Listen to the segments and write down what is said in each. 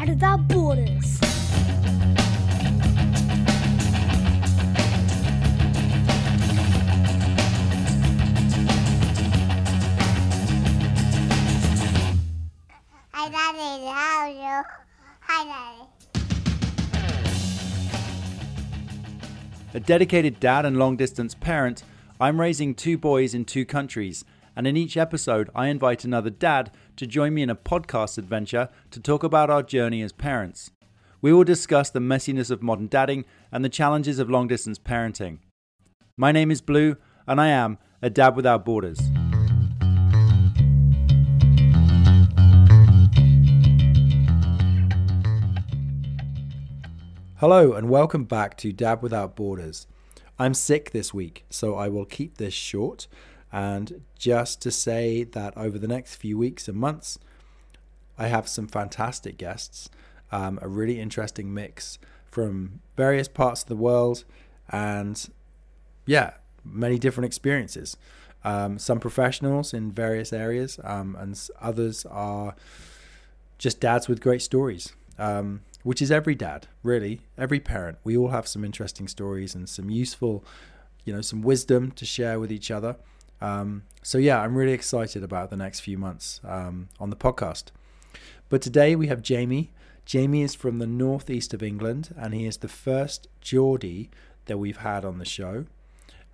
Dad Without Borders. Hi, Daddy. How are you? Hi, Daddy. A dedicated dad and long distance parent, I'm raising two boys in two countries, and in each episode, I invite another dad to join me in a podcast adventure to talk about our journey as parents. We will discuss the messiness of modern dadding and the challenges of long distance parenting. My name is Blue, and I am a dad without borders. Hello, and welcome back to Dad Without Borders. I'm sick this week, so I will keep this short. And just to say that over the next few weeks and months, I have some fantastic guests, um, a really interesting mix from various parts of the world, and yeah, many different experiences. Um, some professionals in various areas, um, and others are just dads with great stories, um, which is every dad, really, every parent. We all have some interesting stories and some useful, you know, some wisdom to share with each other. Um, so, yeah, I'm really excited about the next few months um, on the podcast. But today we have Jamie. Jamie is from the northeast of England and he is the first Geordie that we've had on the show.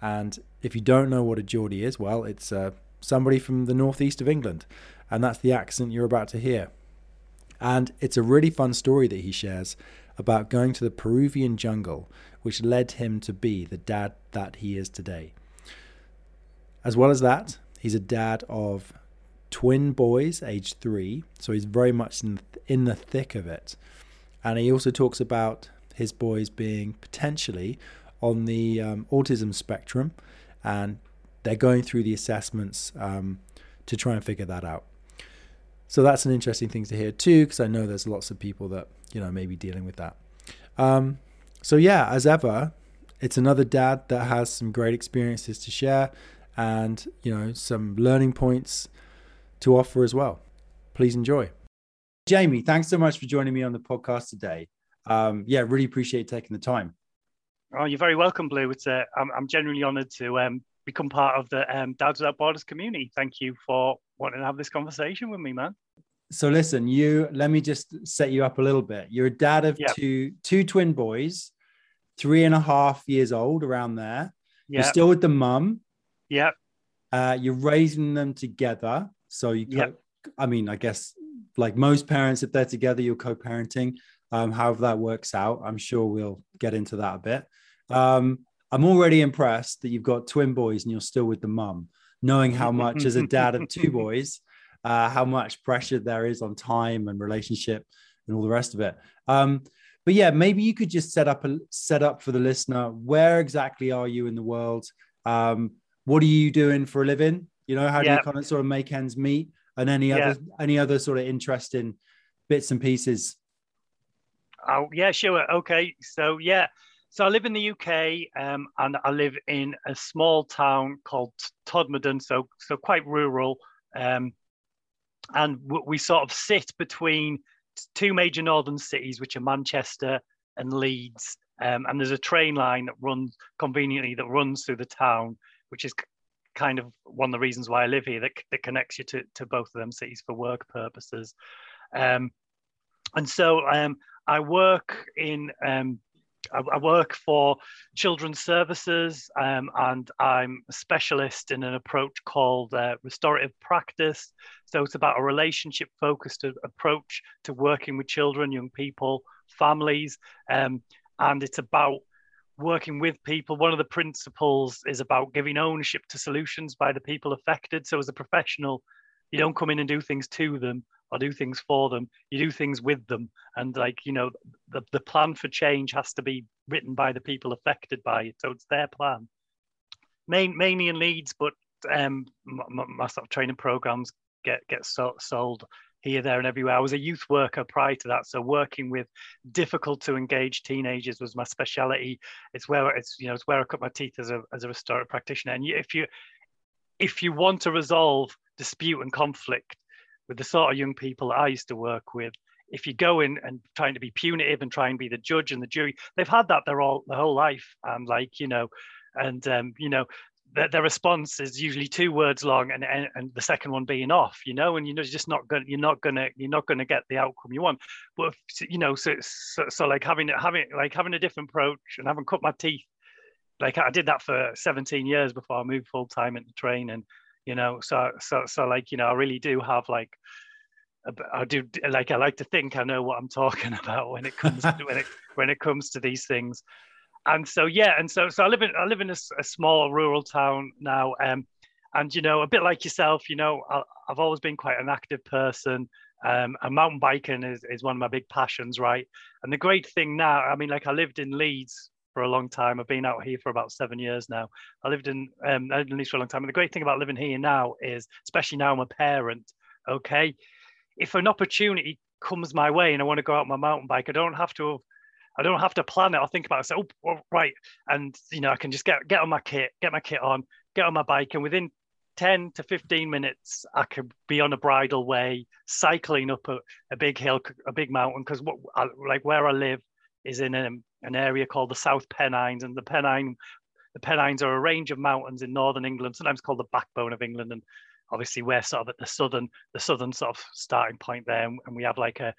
And if you don't know what a Geordie is, well, it's uh, somebody from the northeast of England. And that's the accent you're about to hear. And it's a really fun story that he shares about going to the Peruvian jungle, which led him to be the dad that he is today. As well as that, he's a dad of twin boys, aged three, so he's very much in, in the thick of it. And he also talks about his boys being potentially on the um, autism spectrum, and they're going through the assessments um, to try and figure that out. So that's an interesting thing to hear too, because I know there's lots of people that you know may be dealing with that. Um, so yeah, as ever, it's another dad that has some great experiences to share, and you know some learning points to offer as well. Please enjoy. Jamie, thanks so much for joining me on the podcast today. Um, yeah, really appreciate taking the time. Oh, you're very welcome, Blue. It's uh, I'm, I'm genuinely honoured to um, become part of the um, Dads Without Borders community. Thank you for wanting to have this conversation with me, man. So listen, you let me just set you up a little bit. You're a dad of Yep. two two twin boys, three and a half years old, around there. Yeah, You're still with the mum. Yeah, Uh, you're raising them together. So you, co- Yep. I mean, I guess like most parents, if they're together, you're co-parenting. Um, however that works out, I'm sure we'll get into that a bit. Um, I'm already impressed that you've got twin boys and you're still with the mum, knowing how much as a dad of two boys, uh, how much pressure there is on time and relationship and all the rest of it. Um, but yeah, maybe you could just set up a set up for the listener. Where exactly are you in the world? Um, what are you doing for a living? You know, how do you kind of sort of make ends meet? And any Yeah. other any other sort of interesting bits and pieces? oh yeah, sure. Okay, so yeah, so I live in the UK, um, and I live in a small town called Todmorden, so so quite rural, um, and w- we sort of sit between two major northern cities, which are Manchester and Leeds. Um, and there's a train line that runs conveniently that runs through the town, which is kind of one of the reasons why I live here that, that connects you to, to both of them cities for work purposes. Um, and so um, I work in um, I, I work for children's services um, and I'm a specialist in an approach called uh, restorative practice. So it's about a relationship focused approach to working with children, young people, families, um, and it's about working with people. One of the principles is about giving ownership to solutions by the people affected. So as a professional, you don't come in and do things to them or do things for them. You do things with them. And like, you know, the, the plan for change has to be written by the people affected by it. So it's their plan. Main, mainly in Leeds, but um, my, my sort of training programs get get so, sold here, there, and everywhere. I was a youth worker prior to that, so working with difficult to engage teenagers was my speciality. It's where it's you know it's where I cut my teeth as a as a restorative practitioner. And if you if you want to resolve dispute and conflict with the sort of young people I used to work with, if you go in and trying to be punitive and try and be the judge and the jury, they've had that their all their whole life, and like you know, and um, you know, their, their response is usually two words long and, and, and the second one being off you know and you know you're just not gonna, you're not gonna you're not gonna get the outcome you want. But if, you know so, so so like having having like having a different approach and having cut my teeth like I did that for 17 years before I moved full time into training you know so so so like you know I really do have like I do like I like to think I know what I'm talking about when it comes to, when it when it comes to these things and so yeah, and so so I live in I live in a, a small rural town now, um, and you know a bit like yourself, you know I, have always been quite an active person, um, and mountain biking is is one of my big passions, right? And the great thing now, I mean, like I lived in Leeds for a long time. I've been out here for about seven years now. I lived in um, I lived in Leeds for a long time, and the great thing about living here now is, especially now I'm a parent, okay, if an opportunity comes my way and I want to go out my mountain bike, I don't have to I don't have to plan it. I'll think about it. So, oh, oh, right, and you know, I can just get get on my kit, get my kit on, get on my bike, and within 10 to 15 minutes, I could be on a bridle way, cycling up a, a big hill, a big mountain. Because what, I, like where I live is in a, an area called the South Pennines, and the Pennine, the Pennines are a range of mountains in northern England, sometimes called the backbone of England, and obviously we're sort of at the southern, the southern sort of starting point there, and we have like a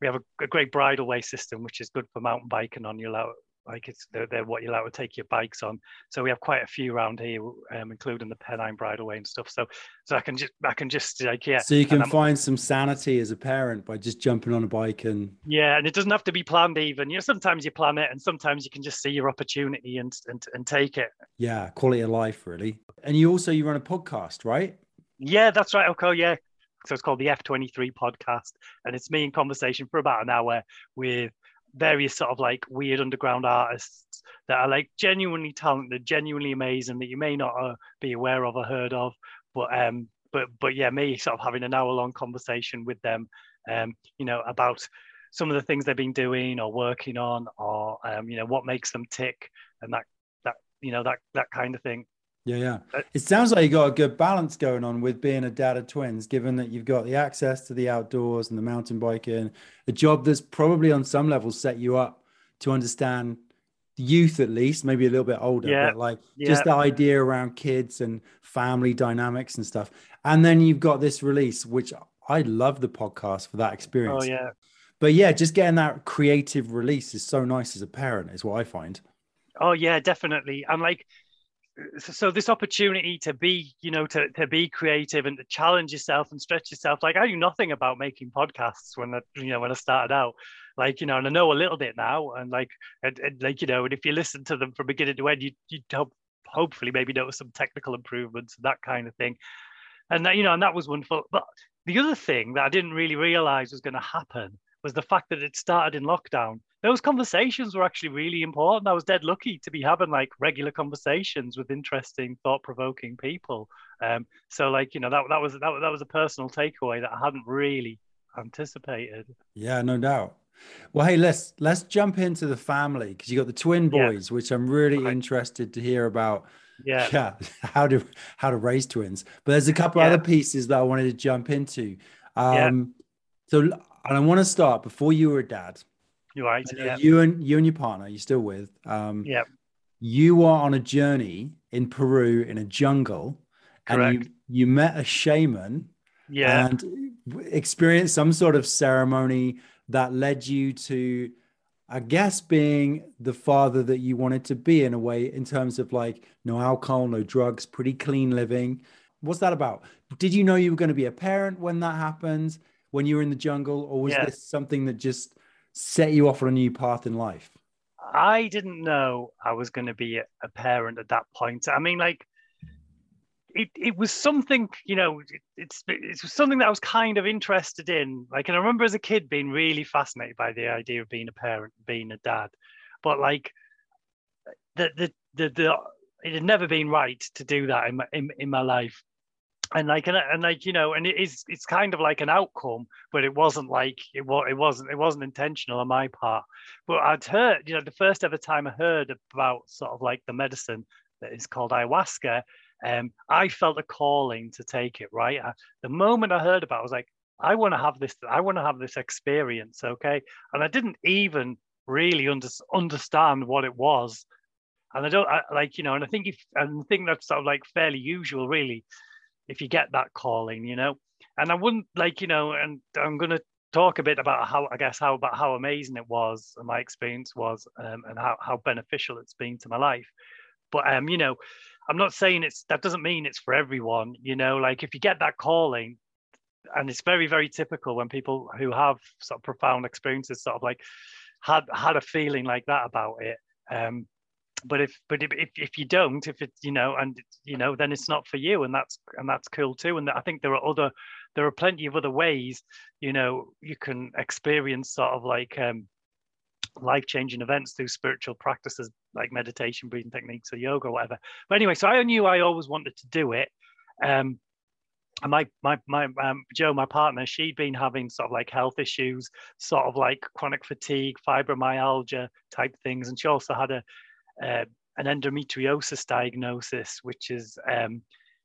we have a, a, great bridleway system, which is good for mountain biking on your allow like it's they're, they're, what you allow to take your bikes on. So we have quite a few around here, um, including the Pennine Bridleway and stuff. So so I can just I can just like yeah. So you can find some sanity as a parent by just jumping on a bike and yeah, and it doesn't have to be planned even. You know, sometimes you plan it, and sometimes you can just see your opportunity and and and take it. Yeah, quality of life really. And you also you run a podcast, right? Yeah, that's right. Okay, yeah, so it's called the F23 podcast. And it's me in conversation for about an hour with various sort of like weird underground artists that are like genuinely talented, genuinely amazing that you may not uh, be aware of or heard of. But um, but but yeah, me sort of having an hour long conversation with them, um, you know, about some of the things they've been doing or working on, or um, you know, what makes them tick, and that that you know that that kind of thing. Yeah, yeah. Uh, it sounds like you got a good balance going on with being a dad of twins, given that you've got the access to the outdoors and the mountain biking, a job that's probably on some level set you up to understand youth at least, maybe a little bit older, yeah. but like yeah. just the idea around kids and family dynamics and stuff. And then you've got this release, which I love the podcast for that experience. Oh yeah. But yeah, just getting that creative release is so nice as a parent, is what I find. Oh yeah, definitely. I'm like so this opportunity to be you know to, to be creative and to challenge yourself and stretch yourself like i knew nothing about making podcasts when i you know when i started out. Like you know and i know a little bit now and like and, and like you know and if you listen to them from beginning to end you you hope hopefully maybe notice some technical improvements and that kind of thing. And that you know and that was wonderful. But the other thing that i didn't really realize was going to happen was the fact that it started in lockdown. Those conversations were actually really important. I was dead lucky to be having like regular conversations with interesting, thought-provoking people. Um, so like you know that that was that, that was a personal takeaway that I hadn't really anticipated. Yeah, no doubt. Well, hey, let's let's jump into the family because you got the twin boys, yeah. which I'm really right. interested to hear about. Yeah. yeah, how to how to raise twins. But there's a couple yeah. other pieces that I wanted to jump into. Um, yeah. So and I want to start before you were a dad. You're right. Yeah. You and you and your partner, you're still with. Um, yeah. You are on a journey in Peru in a jungle, Correct. and you you met a shaman. Yeah. And experienced some sort of ceremony that led you to, I guess, being the father that you wanted to be in a way, in terms of like no alcohol, no drugs, pretty clean living. What's that about? Did you know you were going to be a parent when that happened? When you were in the jungle, or was this something that just set you off on a new path in life? I didn't know I was going to be a, a parent at that point. I mean, like, it, it was something, you know, it, it's it's something that I was kind of interested in. Like, and I remember as a kid being really fascinated by the idea of being a parent, being a dad. But like, the the the, the it had never been right to do that in my in, in my life and like and, and like you know and it is it's kind of like an outcome but it wasn't like it was it wasn't it wasn't intentional on my part but i'd heard you know the first ever time i heard about sort of like the medicine that is called ayahuasca um i felt a calling to take it right I, the moment i heard about it, i was like I want to have this. I want to have this experience. Okay, and I didn't even really under, understand what it was, and I don't I, like you know. And I think if and I think that's sort of like fairly usual, really, if you get that calling, you know. And I wouldn't like you know. And I'm gonna talk a bit about how I guess how about how amazing it was and my experience was, um, and how how beneficial it's been to my life. But um, you know, I'm not saying it's that doesn't mean it's for everyone. You know, like if you get that calling, and it's very very typical when people who have sort of profound experiences sort of like had had a feeling like that about it. Um, but if but if, if you don't if it you know and you know then it's not for you and that's and that's cool too. And i think there are other there are plenty of other ways you know you can experience sort of like um life-changing events through spiritual practices like meditation breathing techniques or yoga or whatever. But anyway so i knew i always wanted to do it. Um and my my my um, Joe, my partner, she'd been having sort of like health issues, sort of like chronic fatigue, fibromyalgia type things, and she also had a uh, an endometriosis diagnosis, which is um,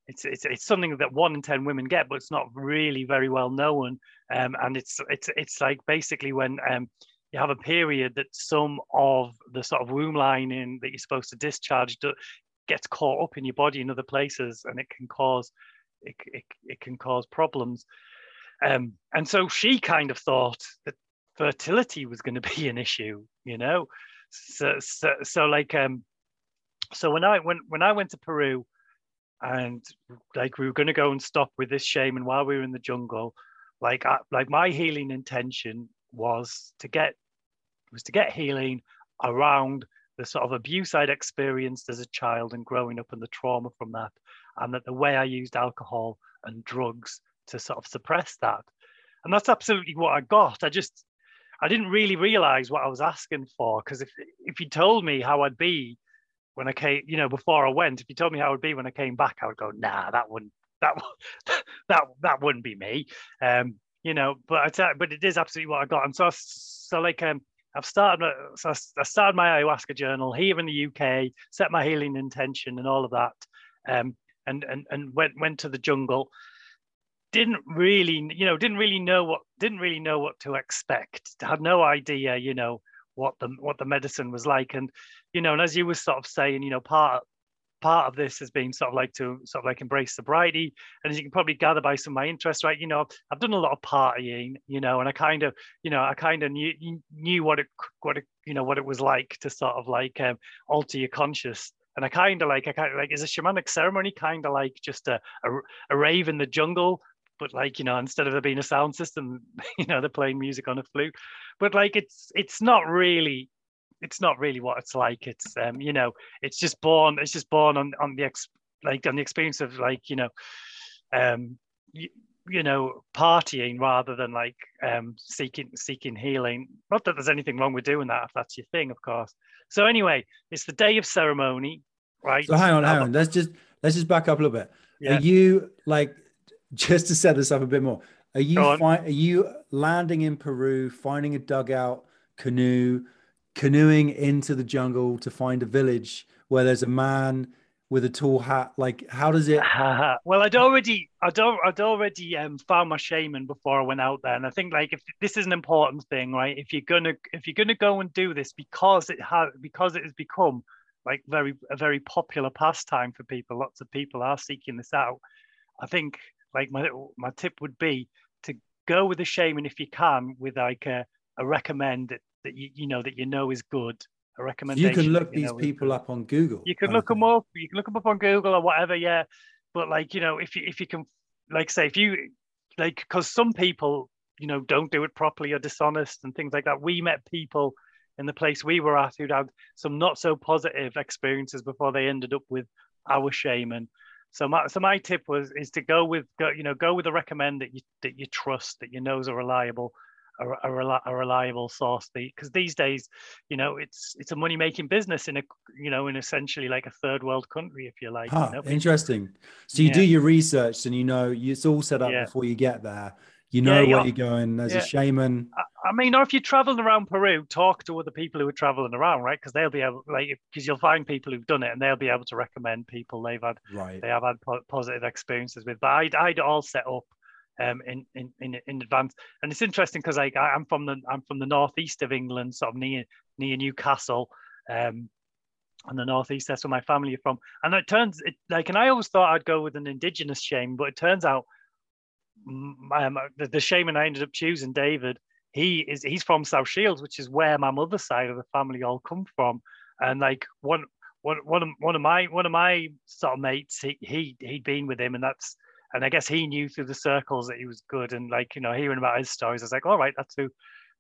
it's, it's it's something that one in ten women get, but it's not really very well known. Um, and it's it's it's like basically when um, you have a period that some of the sort of womb lining that you're supposed to discharge do, gets caught up in your body in other places, and it can cause it, it, it can cause problems. Um, and so she kind of thought that fertility was going to be an issue, you know. So, so, so like, um, so when I when when I went to Peru, and like we were going to go and stop with this shaman while we were in the jungle, like I, like my healing intention was to get was to get healing around the sort of abuse I'd experienced as a child and growing up and the trauma from that and that the way I used alcohol and drugs to sort of suppress that. And that's absolutely what I got. I just, I didn't really realize what I was asking for because if if you told me how I'd be when I came, you know, before I went, if you told me how I would be when I came back, I would go, nah, that wouldn't that that that wouldn't be me. Um, you know, but I but it is absolutely what I got. And so so like um I've started so I started my ayahuasca journal here in the UK, set my healing intention and all of that. Um, and and and went went to the jungle didn't really you know didn't really know what didn't really know what to expect had no idea you know what the what the medicine was like. And you know and as you were sort of saying you know part part of this has been sort of like to sort of like embrace sobriety. And as you can probably gather by some of my interests right you know i've done a lot of partying you know and i kind of you know i kind of knew knew what it what it you know what it was like to sort of like um, alter your conscious and I kind of like, I kind of like, is a shamanic ceremony kind of like just a, a, a rave in the jungle, but like you know, instead of there being a sound system, you know, they're playing music on a flute. But like, it's it's not really, it's not really what it's like. It's um, you know, it's just born, it's just born on on the ex, like on the experience of like you know, um, you, you know partying rather than like um seeking seeking healing not that there's anything wrong with doing that if that's your thing of course so anyway, it's the day of ceremony, right? So hang on, hang on. Let's just let's just back up a little bit. Yeah. Are you like just to set this up a bit more? Are you fi- are you landing in Peru, finding a dugout, canoe, canoeing into the jungle to find a village where there's a man with a tall hat? Like, how does it? well, I'd already, I'd, I'd already um, found my shaman before I went out there, and I think like if this is an important thing, right? If you're gonna, if you're gonna go and do this because it has, because it has become like very a very popular pastime for people. Lots of people are seeking this out. I think like my my tip would be to go with a shaman if you can, with like a, a recommend that, that you you know that you know is good a recommendation. You can look these know, people up on Google. You can look them up. You can look them up on Google or whatever. Yeah, but like you know, if you if you can, like say, if you like, because some people you know don't do it properly or dishonest and things like that. We met people in the place we were at who'd had some not so positive experiences before they ended up with our shaman. So my so my tip was is to go with go, you know go with a recommend that you that you trust that you know is a reliable a, a, a reliable source because the, these days you know it's it's a money making business in a you know in essentially like a third world country if you like huh, you know? interesting so you yeah. do your research and you know it's all set up yeah. before you get there you know yeah, where you're going. There's a shaman. I, mean or if you're traveling around peru talk to other people who are traveling around right? Because they'll be able like because you'll find people who've done it and they'll be able to recommend people they've had right. they have had po- positive experiences with. But I'd, I'd all set up um, in, in in in advance. And it's interesting because like I, am from the I'm from the northeast of England, sort of near near Newcastle. Um, and the northeast. That's where my family are from. And it turns it like and i always thought i'd go with an indigenous shaman but it turns out um, the, the shaman i ended up choosing david he is he's from south shields which is where my mother's side of the family all come from. And like one one one of, one of my one of my sort of mates he, he he'd been with him and that's and I guess he knew through the circles that he was good. And like you know hearing about his stories I was like all right that's who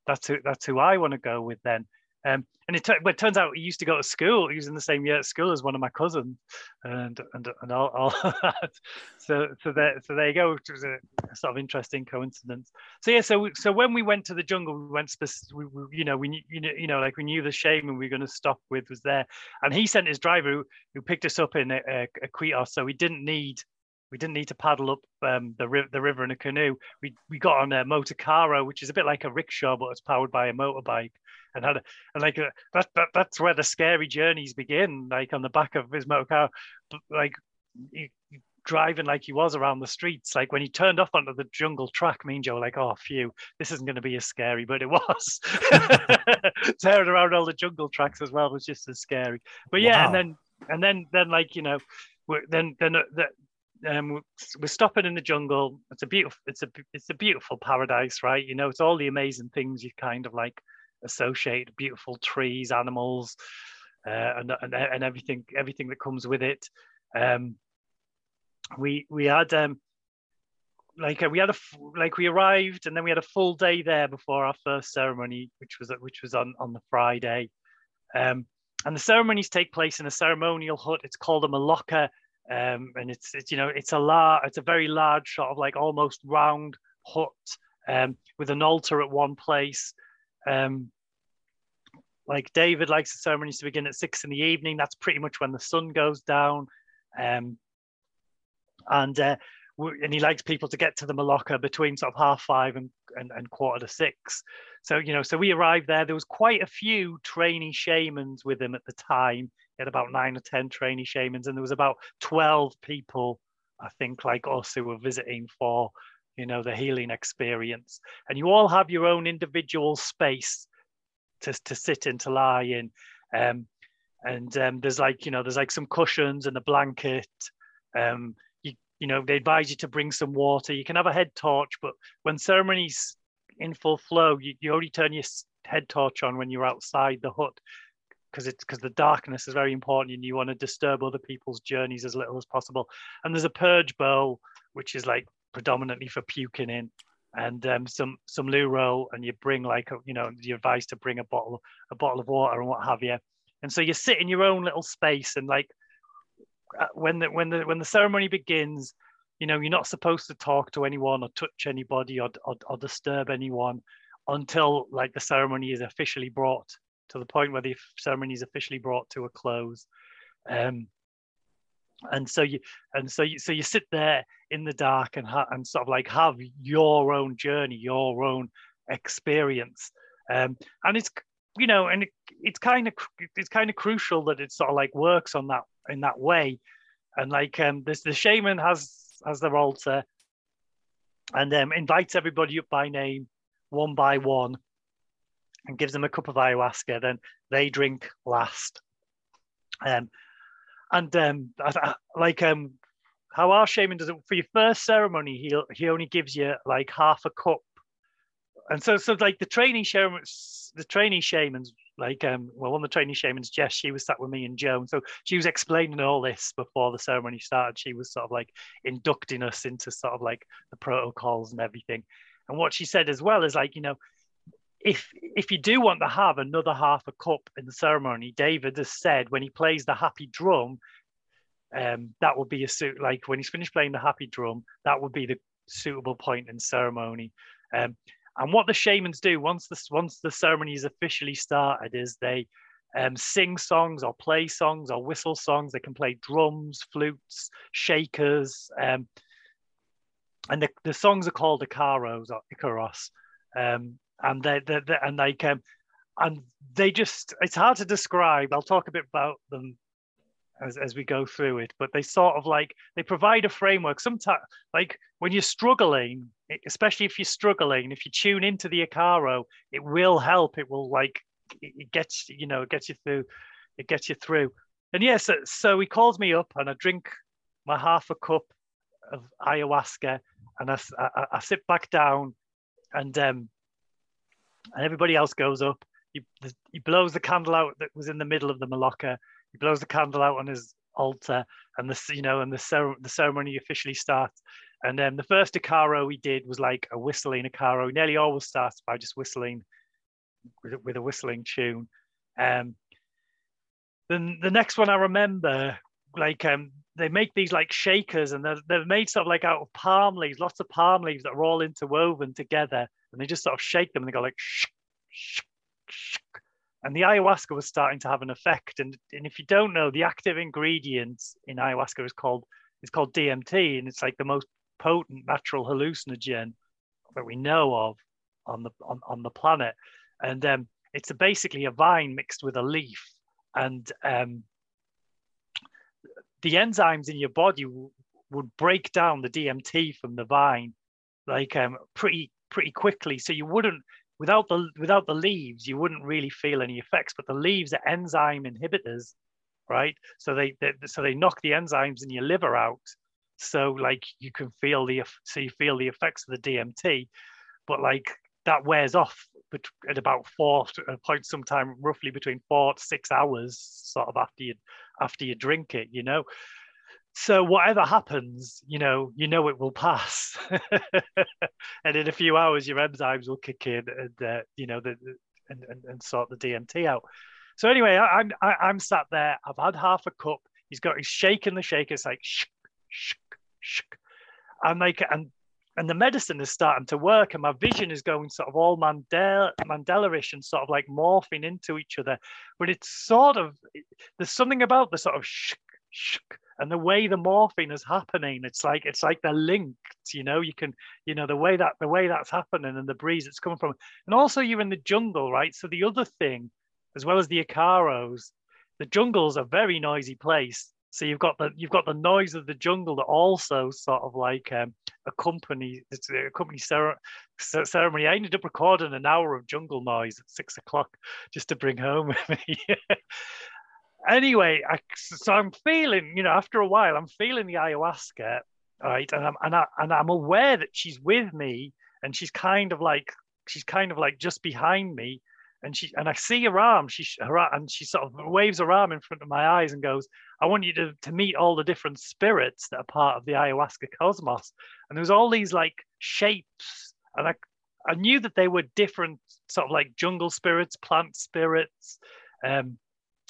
that's who that's who I want to go with then um, and it, but it turns out he used to go to school. He was in the same year at school as one of my cousins, and and and all, all so so there so there you go. It was a, sort of interesting coincidence. So yeah, so so when we went to the jungle, we went specific, we, we, you know we you know you know like we knew the shaman we were going to stop with was there, and he sent his driver who, who picked us up in a, a, a so we didn't need we didn't need to paddle up um, the, ri- the river in a canoe. We we got on a motocarro, which is a bit like a rickshaw, but it's powered by a motorbike. And had and like uh, that, that that's where the scary journeys begin. Like on the back of his motor car, like he, driving like he was around the streets. Like when he turned off onto the jungle track, me and Joe were like, oh, phew, this isn't going to be as scary, but it was. Tearing around all the jungle tracks as well was just as scary. But yeah, wow. and then and then then like you know, then then uh, the, um, we're stopping in the jungle. It's a beautiful, it's a, it's a beautiful paradise, right? You know, it's all the amazing things you kind of like associate: beautiful trees, animals, uh, and, and and everything, everything that comes with it. Um, we we had um, like uh, we had a like we arrived, and then we had a full day there before our first ceremony, which was which was on on the Friday. Um, and the ceremonies take place in a ceremonial hut. It's called a maloka um, and it's, it's you know it's a large it's a very large sort of like almost round hut um, with an altar at one place. Um, like David likes the ceremonies to begin at six in the evening. That's pretty much when the sun goes down, um, and uh, and he likes people to get to the Maloka between sort of half five and, and, and quarter to six. So you know, so we arrived there. There was quite a few trainee shamans with him at the time He had about nine or 10 trainee shamans, and there was about 12 people, I think, like us who were visiting for, you know, the healing experience. And you all have your own individual space to, to sit in, to lie in. Um, and um, there's like, you know, there's like some cushions and a blanket. Um, you, you know, they advise you to bring some water. You can have a head torch, but when ceremonies in full flow, you, you only turn your head torch on when you're outside the hut because it's because the darkness is very important and you want to disturb other people's journeys as little as possible. And there's a purge bowl, which is like predominantly for puking in, and um, some some luro, and you bring like a, you know you're advised to bring a bottle a bottle of water and what have you. And so you sit in your own little space, and like uh, when the when the when the ceremony begins, you know you're not supposed to talk to anyone or touch anybody or, or, or disturb anyone until like the ceremony is officially brought to the point where the ceremony is officially brought to a close. Um, and so you and so you so you sit there in the dark and ha- and sort of like have your own journey, your own experience, um, and it's you know, and it, it's kind of it's kind of crucial that it sort of like works on that in that way, and like um, this the shaman has has their altar, and um, invites everybody up by name, one by one, and gives them a cup of ayahuasca. Then they drink last. Um, and um, like um, how our shaman does it for your first ceremony, he he only gives you like half a cup. And so, so like the training shamans, the training shamans, like um, well, one of the training shamans, Jess, she was sat with me and Joan, so she was explaining all this before the ceremony started. She was sort of like inducting us into sort of like the protocols and everything. And what she said as well is like, you know, if if you do want to have another half a cup in the ceremony, David has said when he plays the happy drum, um, that would be a suit like when he's finished playing the happy drum, that would be the suitable point in ceremony. Um, and what the shamans do once the once the ceremony is officially started is they um, sing songs or play songs or whistle songs. They can play drums, flutes, shakers, um, and the, the songs are called Icaros or Icaros. Um, and they, they, they and like um, and they just it's hard to describe. I'll talk a bit about them as, as we go through it but they sort of like they provide a framework. Sometimes like when you're struggling especially if you're struggling if you tune into the Icaro it will help. It will like it gets you know it gets you through it gets you through. And yes yeah, so, so he calls me up and I drink my half a cup of ayahuasca and I, I, I sit back down and um and everybody else goes up he, he blows the candle out that was in the middle of the maloca he blows the candle out on his altar, and the you know, and the cer- the ceremony officially starts. And then the first Icaro we did was like a whistling Icaro. He nearly always starts by just whistling with, with a whistling tune. Um, then the next one I remember, like um, they make these like shakers, and they're, they're made sort of like out of palm leaves, lots of palm leaves that are all interwoven together, and they just sort of shake them, and they go like shh, shh, shh, and the ayahuasca was starting to have an effect. And, and if you don't know, the active ingredient in ayahuasca is called is called DMT, and it's like the most potent natural hallucinogen that we know of on the on, on the planet. And um, it's a, basically a vine mixed with a leaf, and um, the enzymes in your body w- would break down the DMT from the vine like um, pretty pretty quickly. So you wouldn't without the without the leaves, you wouldn't really feel any effects. But the leaves are enzyme inhibitors, right? So they, they so they knock the enzymes in your liver out. So like you can feel the so you feel the effects of the DMT, but like that wears off at about four uh, point sometime roughly between four to six hours sort of after you after you drink it you know? So whatever happens you know you know it will pass. And in a few hours your enzymes will kick in and uh, you know the, and, and, and, sort the dmt out. So anyway I, i'm I, am sat there. I've had half a cup. He's got he's shaking the shaker. It's like shh, shh, shh. i'm like and and the medicine is starting to work and my vision is going sort of all mandala mandala-ish and sort of like morphing into each other. But it's sort of there's something about the sort of shh, shh, and the way the morphing is happening. It's like it's like they're linked you know? You can you know the way that the way that's happening and the breeze it's coming from. And also you're in the jungle right? So the other thing as well as the icaros the jungle's a very noisy place so you've got the you've got the noise of the jungle that also sort of like um, accompany it's a company ceremony. I ended up recording an hour of jungle noise at six o'clock just to bring home with me. anyway, I, so I'm feeling, you know, after a while, I'm feeling the ayahuasca, right, and I'm and I and I'm aware that she's with me, and she's kind of like she's kind of like just behind me, and she and I see her arm, she her and she sort of waves her arm in front of my eyes and goes, "I want you to to meet all the different spirits that are part of the ayahuasca cosmos," and there was all these like shapes, and I I knew that they were different, sort of like jungle spirits, plant spirits. Um,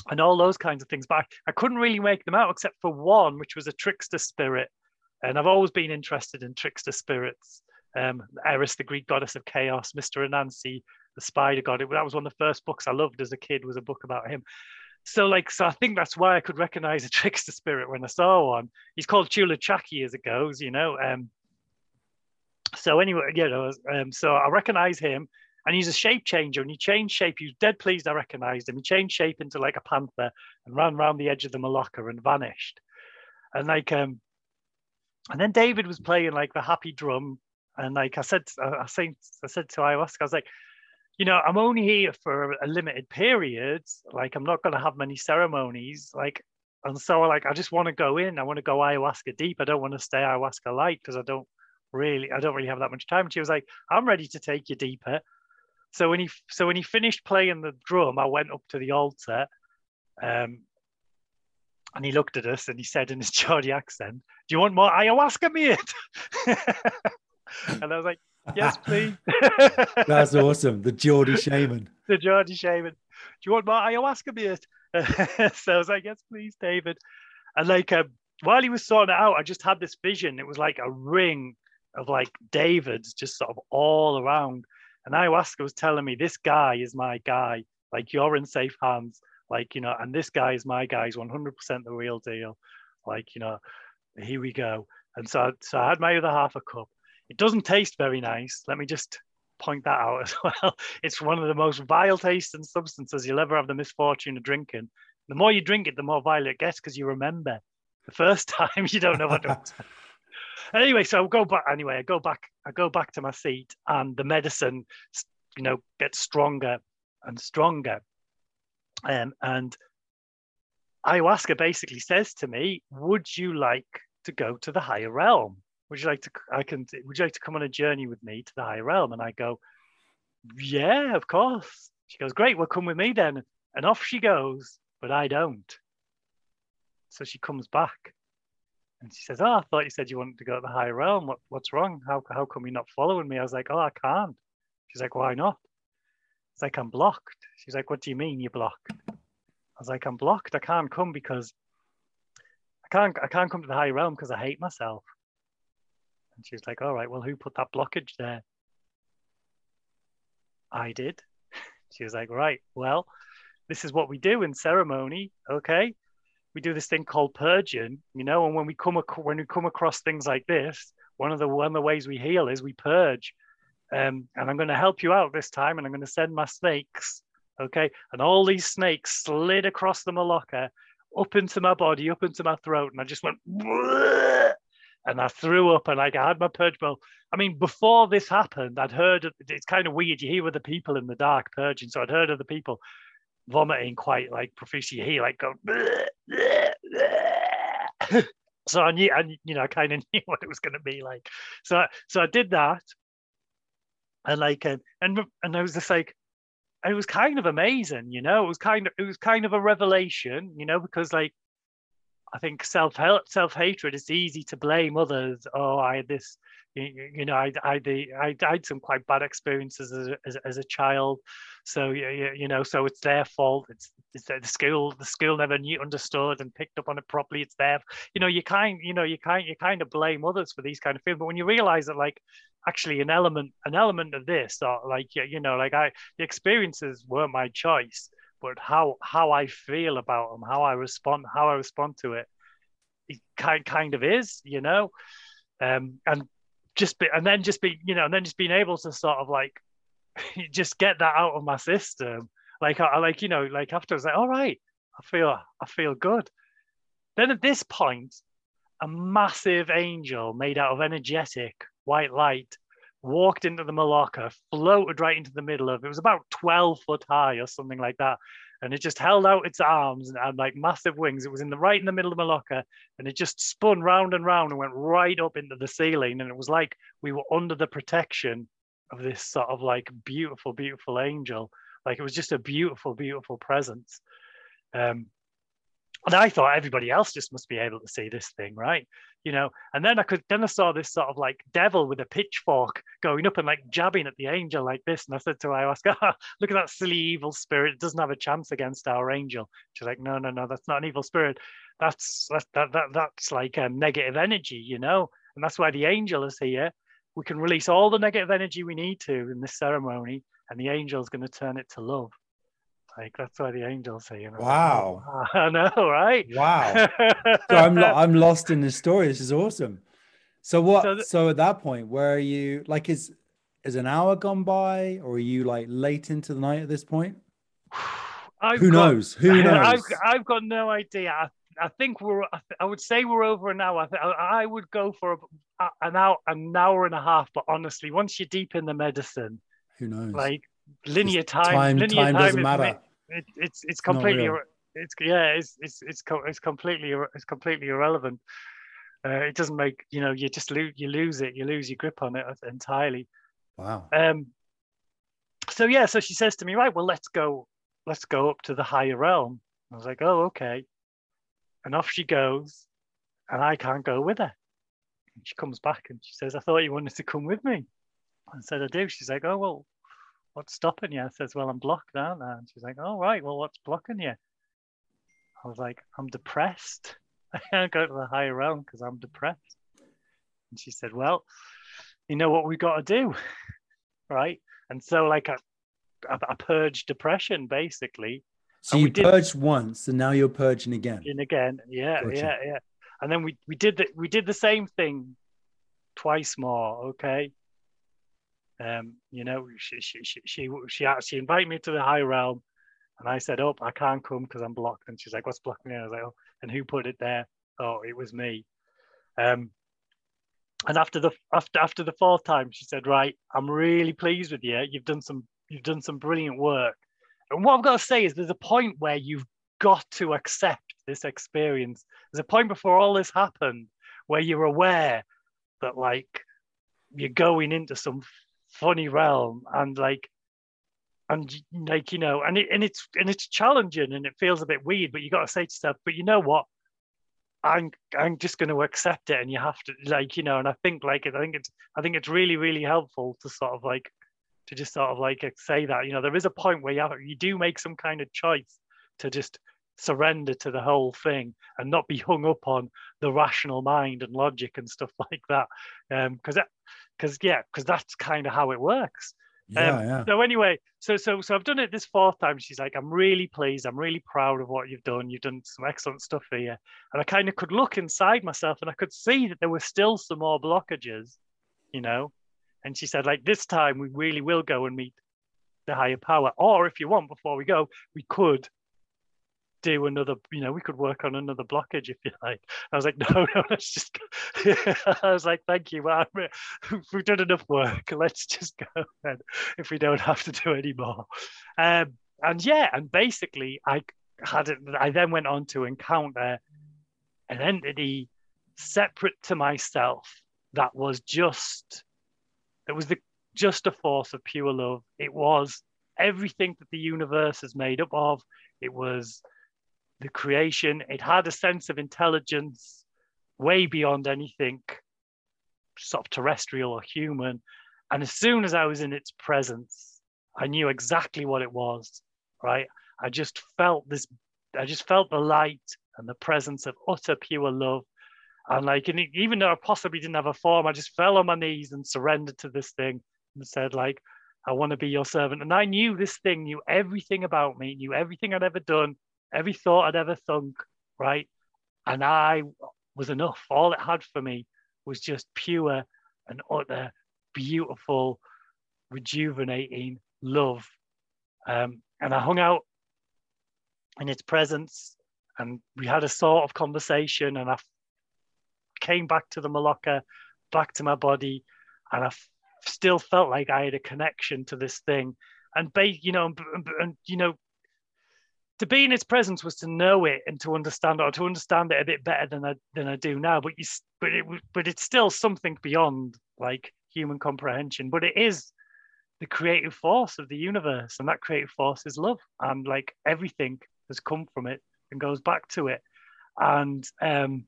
and all those kinds of things. But I, I couldn't really make them out except for one, which was a trickster spirit. And I've always been interested in trickster spirits. Um, Eris, the Greek goddess of chaos, Mr. Anansi, the spider god. It, that was one of the first books I loved as a kid. Was a book about him. So, like, so I think that's why I could recognize a trickster spirit when I saw one. He's called Chula Chaki as it goes, you know. Um, so anyway, you know, um, so I recognize him and he's a shape changer and he changed shape. He was dead pleased I recognized him. He changed shape into like a panther and ran around the edge of the Maloca and vanished. And like um and then David was playing like the happy drum. And like I said, I said, I said to ayahuasca, I was like, you know, I'm only here for a limited period. Like I'm not gonna have many ceremonies. Like and so like I just want to go in. I want to go ayahuasca deep. I don't want to stay ayahuasca light because I don't really I don't really have that much time. And she was like, I'm ready to take you deeper. So when he so when he finished playing the drum, I went up to the altar, um, and he looked at us and he said in his Geordie accent, "Do you want more ayahuasca, mate?" and I was like, "Yes, please." That's awesome. The Geordie shaman. the Geordie shaman. Do you want my ayahuasca, mate? so I was like, "Yes, please, David." And like um, while he was sorting it out, I just had this vision. It was like a ring of like David's just sort of all around. And ayahuasca was telling me, this guy is my guy. Like you're in safe hands. Like, you know, and this guy is my guy. He's 100% the real deal. Like, you know, here we go. And so, so I had my other half a cup. It doesn't taste very nice. Let me just point that out as well. It's one of the most vile tasting substances you'll ever have the misfortune of drinking. The more you drink it, the more vile it gets because you remember. The first time you don't know what to anyway, so I go back anyway, I go back, I go back to my seat and the medicine, you know, gets stronger and stronger. Um, and ayahuasca basically says to me, Would you like to go to the higher realm? Would you like to I can would you like to come on a journey with me to the higher realm? And I go, Yeah, of course. She goes, Great, well come with me then. And off she goes, but I don't. So she comes back and she says, Oh, I thought you said you wanted to go to the higher realm. What, what's wrong? How, how come you're not following me? I was like, Oh, I can't. She's like, Why not? It's like, I'm blocked. She's like, What do you mean you're blocked? I was like, I'm blocked. I can't come because I can't I can't come to the higher realm because I hate myself. And she was like, All right, well, who put that blockage there? I did. She was like, Right, well, this is what we do in ceremony. Okay we do this thing called purging, you know, and when we come ac- when we come across things like this, one of the one of the ways we heal is we purge. Um, and I'm going to help you out this time, and I'm going to send my snakes, okay? And all these snakes slid across the Maloka, up into my body, up into my throat, and I just went, and I threw up, and like I had my purge bell. I mean, before this happened, I'd heard it's kind of weird. You hear the people in the dark purging, so I'd heard of the people vomiting quite like profusely. He like go. so I knew, and you know, I kind of knew what it was going to be like. So, so I did that, and like, and and and I was just like, it was kind of amazing, you know. It was kind of, it was kind of a revelation, you know, because like, I think self self hatred. It's easy to blame others. Oh, I had this you, know, I, I, I, I had some quite bad experiences as a, as, as a child. So, you, you know, so it's their fault. It's, it's the school, the school never knew, understood and picked up on it properly. It's their, you know, you kind, you know, you kind, you kind of blame others for these kind of things. But when you realize that, like, actually an element, an element of this, or like, you know, like I, the experiences weren't my choice, but how, how I feel about them, how I respond, how I respond to it, it kind, kind of is, you know. Um, and just be, and then just be, you know, and then just being able to sort of like just get that out of my system. Like I, like, you know, like after I was like, all right, I feel I feel good. Then at this point, a massive angel made out of energetic white light walked into the Maloka, floated right into the middle of it. was about 12 foot high or something like that and it just held out its arms and had like massive wings. It was in the right in the middle of Maloka, and it just spun round and round and went right up into the ceiling. And it was like we were under the protection of this sort of like beautiful, beautiful angel. Like it was just a beautiful, beautiful presence. Um, and I thought everybody else just must be able to see this thing, right? You know, and then I could then I saw this sort of like devil with a pitchfork going up and like jabbing at the angel like this. And I said to ayahuasca, oh, look at that silly evil spirit. It doesn't have a chance against our angel. She's like, no, no, no, that's not an evil spirit. That's that that, that that's like um, negative energy, you know, and that's why the angel is here. We can release all the negative energy we need to in this ceremony, and the angel is going to turn it to love. Like that's why the angels say, you know. Wow. I know, right? Wow. so I'm lo- I'm lost in this story. This is awesome. So what? So, th- so at that point, where are you? Like, is is an hour gone by, or are you like late into the night at this point? I've Who got, knows? Who knows? I've, I've got no idea. I, I think we're. I would say we're over an hour. I, I would go for a, an hour, an hour and a half. But honestly, once you're deep in the medicine, who knows? Like linear time, time, linear time, time doesn't matter. It, it's it's completely it's yeah it's it's it's it's completely it's completely irrelevant. Uh, it doesn't make you know you just lose you lose it you lose your grip on it entirely. Wow. Um. So yeah, so she says to me, right, well let's go let's go up to the higher realm. I was like, oh okay, and off she goes, and I can't go with her. And she comes back and she says, I thought you wanted to come with me. I said, I do. She's like, oh well, what's stopping you? I says, well, I'm blocked, aren't I? And she's like, oh, right, well, what's blocking you? I was like, I'm depressed. I can't go to the higher realm because I'm depressed. And she said, well, you know what we got to do, right? And so, like, I, I, I purged depression basically. So and you purged once, and now you're purging again. And again, yeah, gotcha. yeah, yeah. And then we we did the we did the same thing twice more. Okay, um, you know, she she she she she, she invited me to the high realm, And I said, "Oh, I can't come because I'm blocked." And she's like, "What's blocking me?" I was like, "Oh, and who put it there?" Oh, it was me. Um, and after the after after the fourth time, she said, "Right, I'm really pleased with you. You've done some you've done some brilliant work." And what I've got to say is, there's a point where you've got to accept this experience. There's a point before all this happened where you're aware that like you're going into some funny realm and like and like you know and it, and it's and it's challenging and it feels a bit weird but you got to say to yourself but you know what? I'm i'm just going to accept it and you have to like you know and i think like i think it's i think it's really really helpful to sort of like to just sort of like say that you know there is a point where you have, you do make some kind of choice to just surrender to the whole thing and not be hung up on the rational mind and logic and stuff like that Um because um, because yeah because that's kind of how it works. Yeah, um, yeah. so anyway so so so i've done it this fourth time. She's like i'm really pleased. I'm really proud of what you've done. You've done some excellent stuff here. And i kind of could look inside myself and i could see that there were still some more blockages you know? And she said like this time we really will go and meet the higher power. Or if you want before we go we could do another, you know, we could work on another blockage if you like. I was like, no, no, let's just go. I was like, thank you. We've done enough work. Let's just go then if we don't have to do any more. Um, and yeah, and basically I had it, I then went on to encounter an entity separate to myself that was just, it was the just a force of pure love. It was everything that the universe is made up of. It was the creation. It had a sense of intelligence way beyond anything sort of terrestrial or human. And as soon as I was in its presence, I knew exactly what it was, right? I just felt this, I just felt the light and the presence of utter pure love. And like, and even though I possibly didn't have a form, I just fell on my knees and surrendered to this thing and said, like, I want to be your servant. And I knew this thing knew everything about me, knew everything I'd ever done, every thought I'd ever thunk, right? And I was enough. All it had for me was just pure and utter, beautiful, rejuvenating love. Um, and I hung out in its presence and we had a sort of conversation and I came back to the Maloka, back to my body, and I still felt like I had a connection to this thing. And, ba- you know, and, and, you know, to be in its presence was to know it and to understand or to understand it a bit better than I than I do now. But you, but it, but it's still something beyond like human comprehension. But it is the creative force of the universe, and that creative force is love, and like everything has come from it and goes back to it, and um,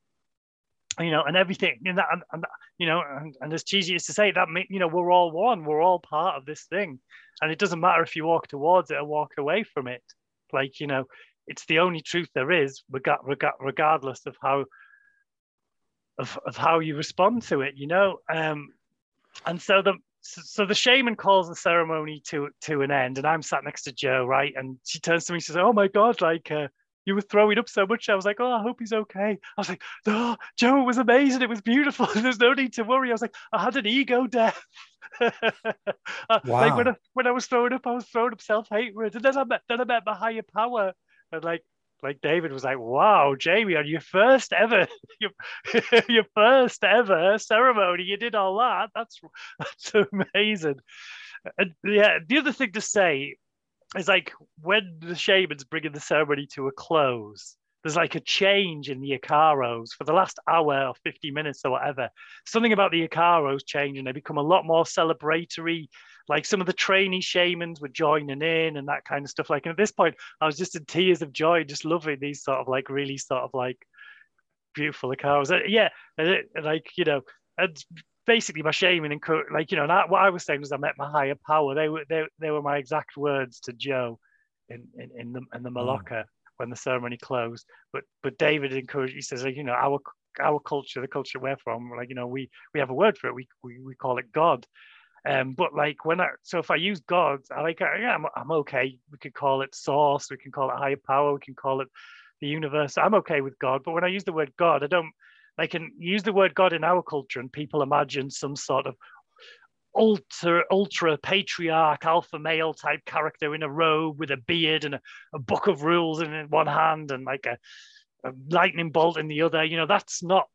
you know, and everything, and that, and, and you know, and, and as cheesy as to say that, you know, we're all one, we're all part of this thing, and it doesn't matter if you walk towards it or walk away from it like you know it's the only truth there is regardless of how of, of how you respond to it you know? Um and so the so the shaman calls the ceremony to to an end and i'm sat next to joe right? And she turns to me and says oh my god like uh, you were throwing up so much i was like oh i hope he's okay i was like oh joe it was amazing it was beautiful there's no need to worry i was like i had an ego death wow. Uh, like when I, when I was throwing up, I was throwing up self hatred, and then I met then I met my higher power, and like like David was like, "Wow, Jamie, on your first ever your, your first ever ceremony, you did all that. That's that's amazing." And yeah, the other thing to say is like when the shaman's bringing the ceremony to a close, there's like a change in the Icaros for the last hour or 50 minutes or whatever. Something about the Icaros change and they become a lot more celebratory. Like some of the trainee shamans were joining in and that kind of stuff. Like, and at this point, I was just in tears of joy, just loving these sort of like really sort of like beautiful Icaros. Uh, yeah, like, you know, and basically my shaming and like, you know, that, what I was saying was I met my higher power. They were, they, they were my exact words to Joe in, in, in the, in the Maloka. Mm when the ceremony closed. But but David encouraged. He says, like, you know, our our culture, the culture we're from, like you know, we we have a word for it. We we, we call it God. Um, but like when I so if I use God, I like yeah, I'm, I'm okay. We could call it source. We can call it higher power. We can call it the universe. I'm okay with God. But when I use the word God, I don't. I can use the word God in our culture, and people imagine some sort of ultra ultra patriarch alpha male type character in a robe with a beard and a, a book of rules in one hand and like a, a lightning bolt in the other. You know, that's not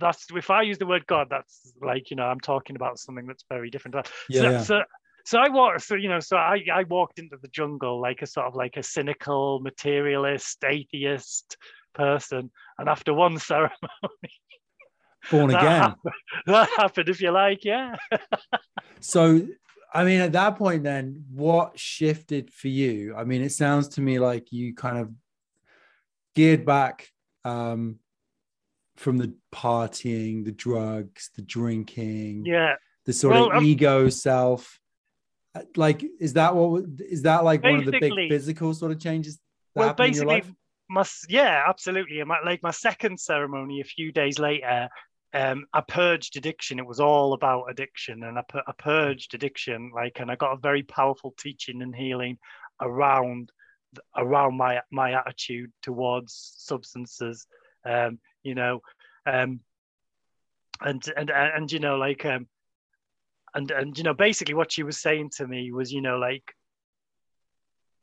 that's if I use the word God, that's like you know I'm talking about something that's very different. Yeah. So, yeah. so, so I walked, so you know, so I I walked into the jungle like a sort of like a cynical materialist atheist person, and after one ceremony, born that again. happened, that happened, if you like, yeah. So, I mean, at that point, then what shifted for you? I mean, it sounds to me like you kind of geared back um, from the partying, the drugs, the drinking, Yeah, the sort Well, of I'm- ego self. Like, is that what is that like one of the big physical sort of changes that well, happened in your basically, life? My yeah, absolutely. My, like my second ceremony, a few days later, um, I purged addiction. It was all about addiction, and I, pu- I purged addiction. Like, and I got a very powerful teaching and healing around around my my attitude towards substances. Um, you know, um, and and and, and you know, like um, and and you know, basically, what she was saying to me was, you know, like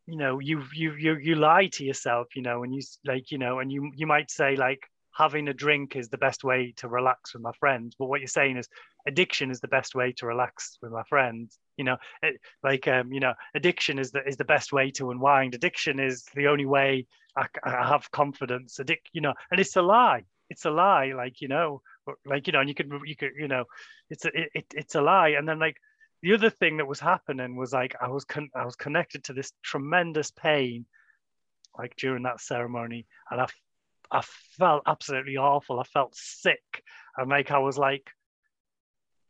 you know you you you you lie to yourself you know and you like you know and you you might say like having a drink is the best way to relax with my friends but what you're saying is addiction is the best way to relax with my friends you know it, like um you know addiction is the is the best way to unwind. Addiction is the only way i, I have confidence. Addict you know and it's a lie. It's a lie like you know like you know and you could you could you know it's a it- it's a lie. And then like the other thing that was happening was like I was con- I was connected to this tremendous pain, like during that ceremony, and I, f- I felt absolutely awful. I felt sick, and like I was like,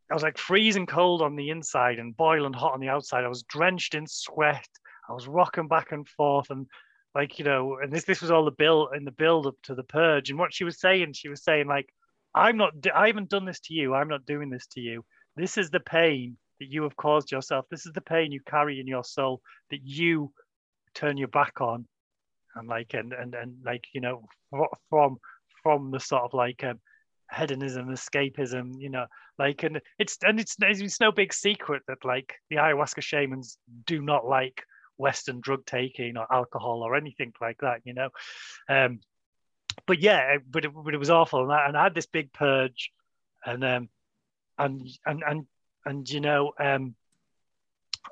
I was like freezing cold on the inside and boiling hot on the outside. I was drenched in sweat. I was rocking back and forth, and like you know, and this this was all the build in the build up to the purge. And what she was saying, she was saying like, I'm not, I haven't done this to you. I'm not doing this to you. This is the pain that you have caused yourself. This is the pain you carry in your soul that you turn your back on, and like and and and like you know from from the sort of like um, hedonism, escapism, you know, like and it's and it's it's no big secret that like the ayahuasca shamans do not like Western drug taking or alcohol or anything like that, you know. Um, but yeah, but it, but it was awful, and I, and I had this big purge, and um, and and and and you know, um,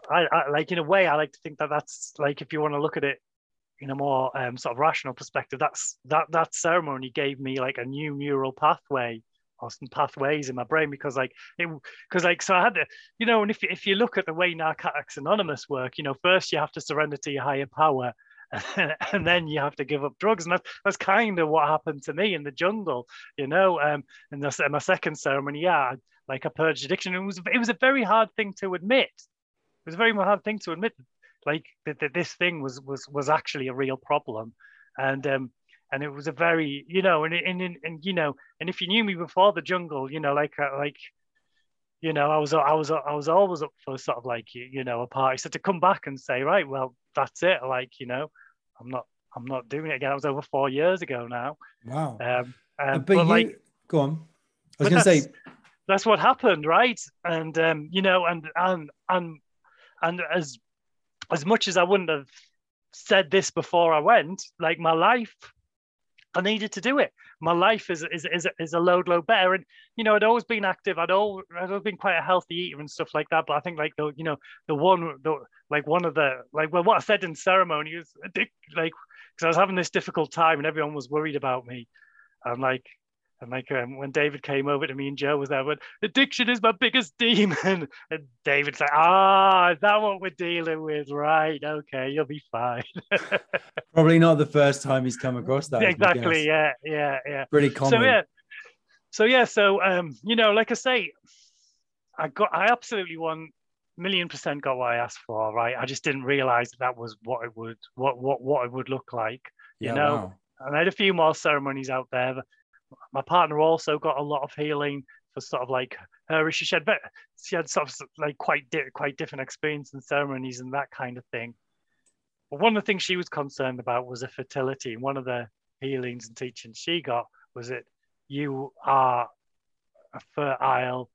I, I like in a way, I like to think that that's like if you want to look at it in a more um, sort of rational perspective, that's that that ceremony gave me like a new neural pathway or some pathways in my brain because like it because like so I had to you know and if if you look at the way Narcotics Anonymous work, you know first you have to surrender to your higher power. and then you have to give up drugs, and that's, that's kind of what happened to me in the jungle, you know. Um, and that's my second ceremony, yeah, like a purge addiction. It was it was a very hard thing to admit. It was a very hard thing to admit, like that, that this thing was was was actually a real problem, and um and it was a very you know and and and, and you know and if you knew me before the jungle, you know like uh, like you know I was I was I was always up for sort of like you, you know a party. So to come back and say right, well that's it, like you know I'm not I'm not doing it again. That was over four years ago now. Wow. Um, um, but, you like go on. I was going to say, that's- what happened, right? And um, you know, and and and and as as much as I wouldn't have said this before I went, like my life, I needed to do it. My life is is is, is a load load better, and you know, I'd always been active. I'd always I'd always been quite a healthy eater and stuff like that. But I think like the you know the one the like one of the like well what I said in ceremony addic- like because I was having this difficult time and everyone was worried about me. And like and like um, when David came over to me and Joe was there, went, addiction is my biggest demon. And David's like, ah, is that what we're dealing with? Right, okay, you'll be fine. probably not the first time he's come across that. Exactly, yeah, yeah, yeah. Pretty common. So yeah, so yeah, so um, you know, like I say, I got, I absolutely one million percent got what I asked for. Right, I just didn't realize that, that was what it would, what what what it would look like. you yeah, know, wow. and I had a few more ceremonies out there. My partner also got a lot of healing for sort of like her issue. She had, she had sort of like quite di- quite different experience and ceremonies and that kind of thing. But one of the things she was concerned about was her fertility. And one of the healings and teachings she got was that you are a fertile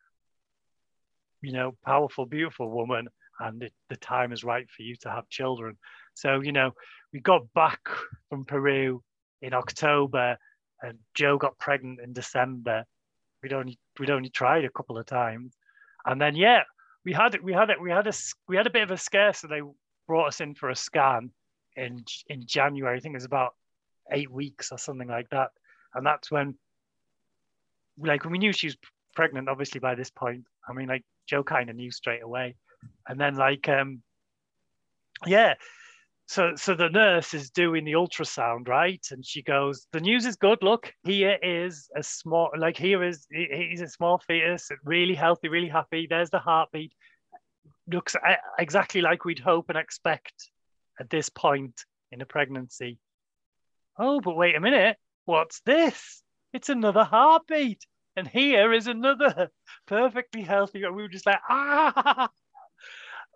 you know, powerful, beautiful woman, and it, the time is right for you to have children. So, you know, we got back from Peru in October, and Joe got pregnant in December. We'd only we'd only tried a couple of times, and then yeah, we had it. We had it. We had a we had a bit of a scare, so they brought us in for a scan in in January. I think it was about eight weeks or something like that, and that's when, like, when we knew she was pregnant. Obviously, by this point, I mean, like Joe kind of knew straight away, and then like, um, yeah, so so the nurse is doing the ultrasound right? And she goes the news is good. Look here is a small like here is he's a small fetus really healthy really happy. There's the heartbeat. Looks exactly like we'd hope and expect at this point in a pregnancy. Oh but wait a minute. What's this? It's another heartbeat. And here is another perfectly healthy. We were just like ah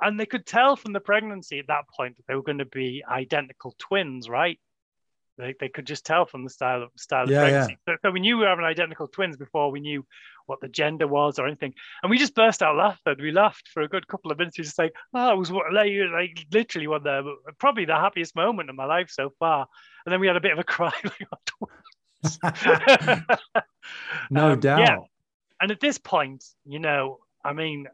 and they could tell from the pregnancy at that point that they were going to be identical twins, right? They, they could just tell from the style of style yeah, of pregnancy. Yeah. So, so, we knew we were having identical twins before we knew what the gender was or anything. And we just burst out laughing. We laughed for a good couple of minutes. We just like, oh, it was like, like literally one there, probably the happiest moment of my life so far. And then we had a bit of a cry. no um, doubt. Yeah. And at this point, you know, I mean,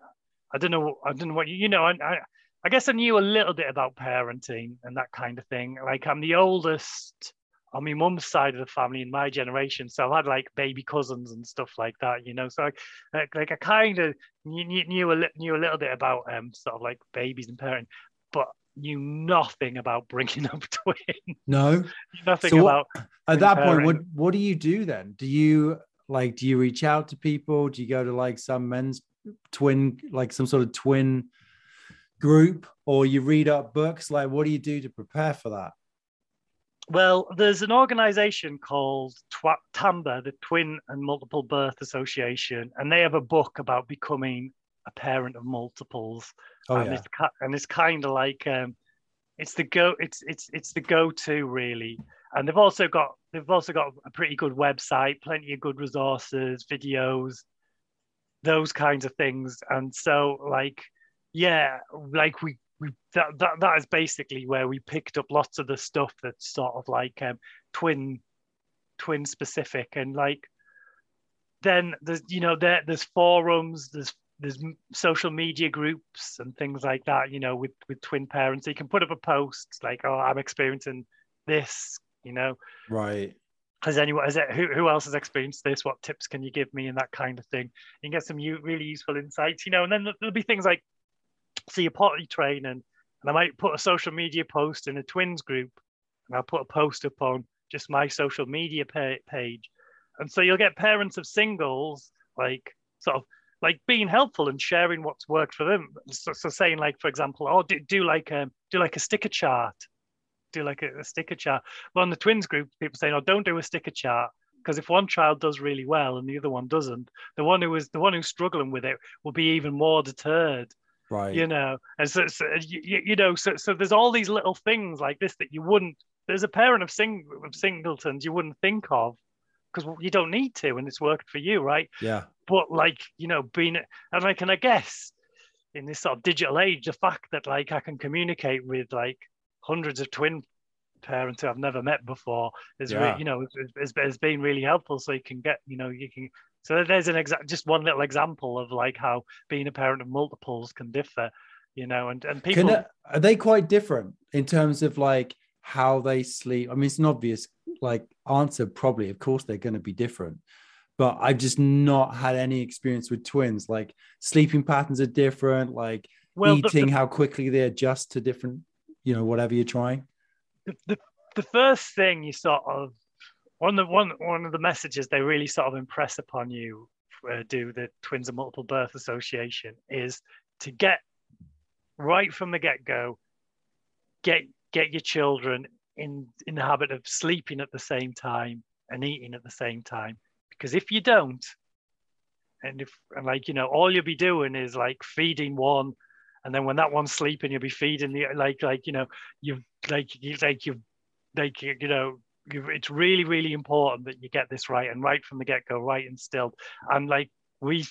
I don't know. I don't know what you, you know. I, I, I guess I knew a little bit about parenting and that kind of thing. Like I'm the oldest on my mum's side of the family in my generation, so I had like baby cousins and stuff like that. You know, so I, like, like I kind of knew, knew a knew a little bit about um sort of like babies and parenting, but knew nothing about bringing up twins. No, nothing so about. at that point, what what do you do then? Do you like do you reach out to people? Do you go to like some men's twin, like some sort of twin group, or you read up books? Like, what do you do to prepare for that? Well, there's an organization called TAMBA, the Twin and Multiple Birth Association, and they have a book about becoming a parent of multiples. Oh, and, yeah. it's, and it's kind of like um, it's the go it's it's it's the go-to really. And they've also got they've also got a pretty good website, plenty of good resources, videos, those kinds of things. And so, like, yeah, like we we that, that that is basically where we picked up lots of the stuff that's sort of like um, twin twin specific. And like then there's you know there there's forums there's there's social media groups and things like that you know with with twin parents. You can put up a post like oh i'm experiencing this you know? Right has anyone has it, who, who else has experienced this? What tips can you give me and that kind of thing? You can get some really useful insights you know and then there'll be things like see a potty train and, and i might put a social media post in a twins group and i'll put a post up on just my social media page. And so you'll get parents of singles like sort of like being helpful and sharing what's worked for them. So, so saying like for example oh do, do like um do like a sticker chart do like a, a sticker chart. But on the twins group, people saying, "Oh, don't do a sticker chart." Because if one child does really well and the other one doesn't, the one who is the one who's struggling with it will be even more deterred right you know and so, so you, you, know so, so there's all these little things like this that you wouldn't there's a parent of sing of singletons you wouldn't think of because you don't need to and it's worked for you right yeah but like you know being and like and i guess in this sort of digital age the fact that like i can communicate with like hundreds of twin parents who I've never met before is yeah. really, you know has, has been really helpful. So you can get you know you can so there's an exact just one little example of like how being a parent of multiples can differ, you know, and and people can, are they quite different in terms of like how they sleep. I mean, it's an obvious like answer. Probably, of course, they're going to be different. But I've just not had any experience with twins. Like sleeping patterns are different. Like well, eating, the, the, how quickly they adjust to different you know whatever you're trying? The, the, the first thing you sort of one of the one one of the messages they really sort of impress upon you uh, do the twins and multiple birth association is to get right from the get-go get get your children in in the habit of sleeping at the same time and eating at the same time. Because if you don't and if and like you know all you'll be doing is like feeding one and then when that one's sleeping, you'll be feeding the like like you know you've like you like you've like you know it's really really important that you get this right and right from the get go, right instilled. And like we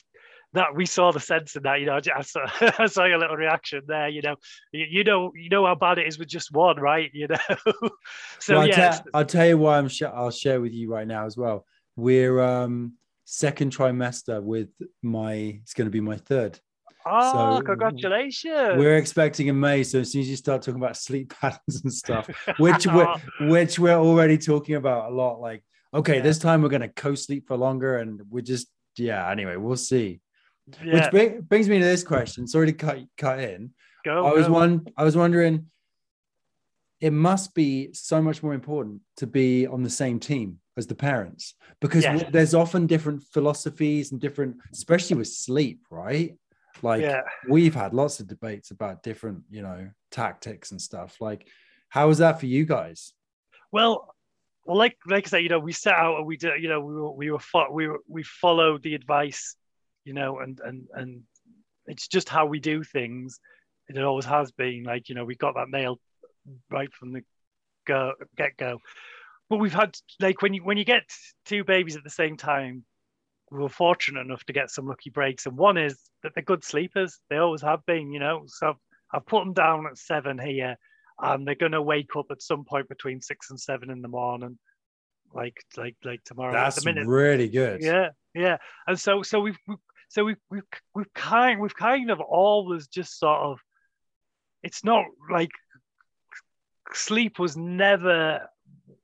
that we saw the sense in that. You know, I saw, I saw your little reaction there. You know, you, you, know, you know how bad it is with just one, right? You know. so well, I'll, yeah, tell, I'll tell you why I'm. Sh- I'll share with you right now as well. We're um second trimester with my. It's going to be my third. Oh, So, ah, congratulations! We're expecting in May, so as soon as you start talking about sleep patterns and stuff, which we're ah. which we're already talking about a lot. Like, okay, Yeah. this time we're going to co-sleep for longer, and we're just yeah. Anyway, we'll see. yeah, Which bring, brings me to this question. Sorry to cut cut in. go. I was go. one. I was wondering. It must be so much more important to be on the same team as the parents because Yes. there's often different philosophies and different, especially with sleep, right? Like yeah. we've had lots of debates about different, you know, tactics and stuff. Like, how was that for you guys? Well, well, like like I say, you know, we set out and we did, you know, we were we were fo- we were we followed the advice, you know, and and and it's just how we do things. It always has been. Like you know, we got that nailed right from the go get go. But we've had like when you when you get two babies at the same time, we were fortunate enough to get some lucky breaks. And one is that they're good sleepers. They always have been, you know. So I've, I've put them down at seven here and they're going to wake up at some point between six and seven in the morning, like like like tomorrow. That's really good. yeah, yeah. And so so we've, we've so we've we've we've kind we've kind of always just sort of. It's not like sleep was never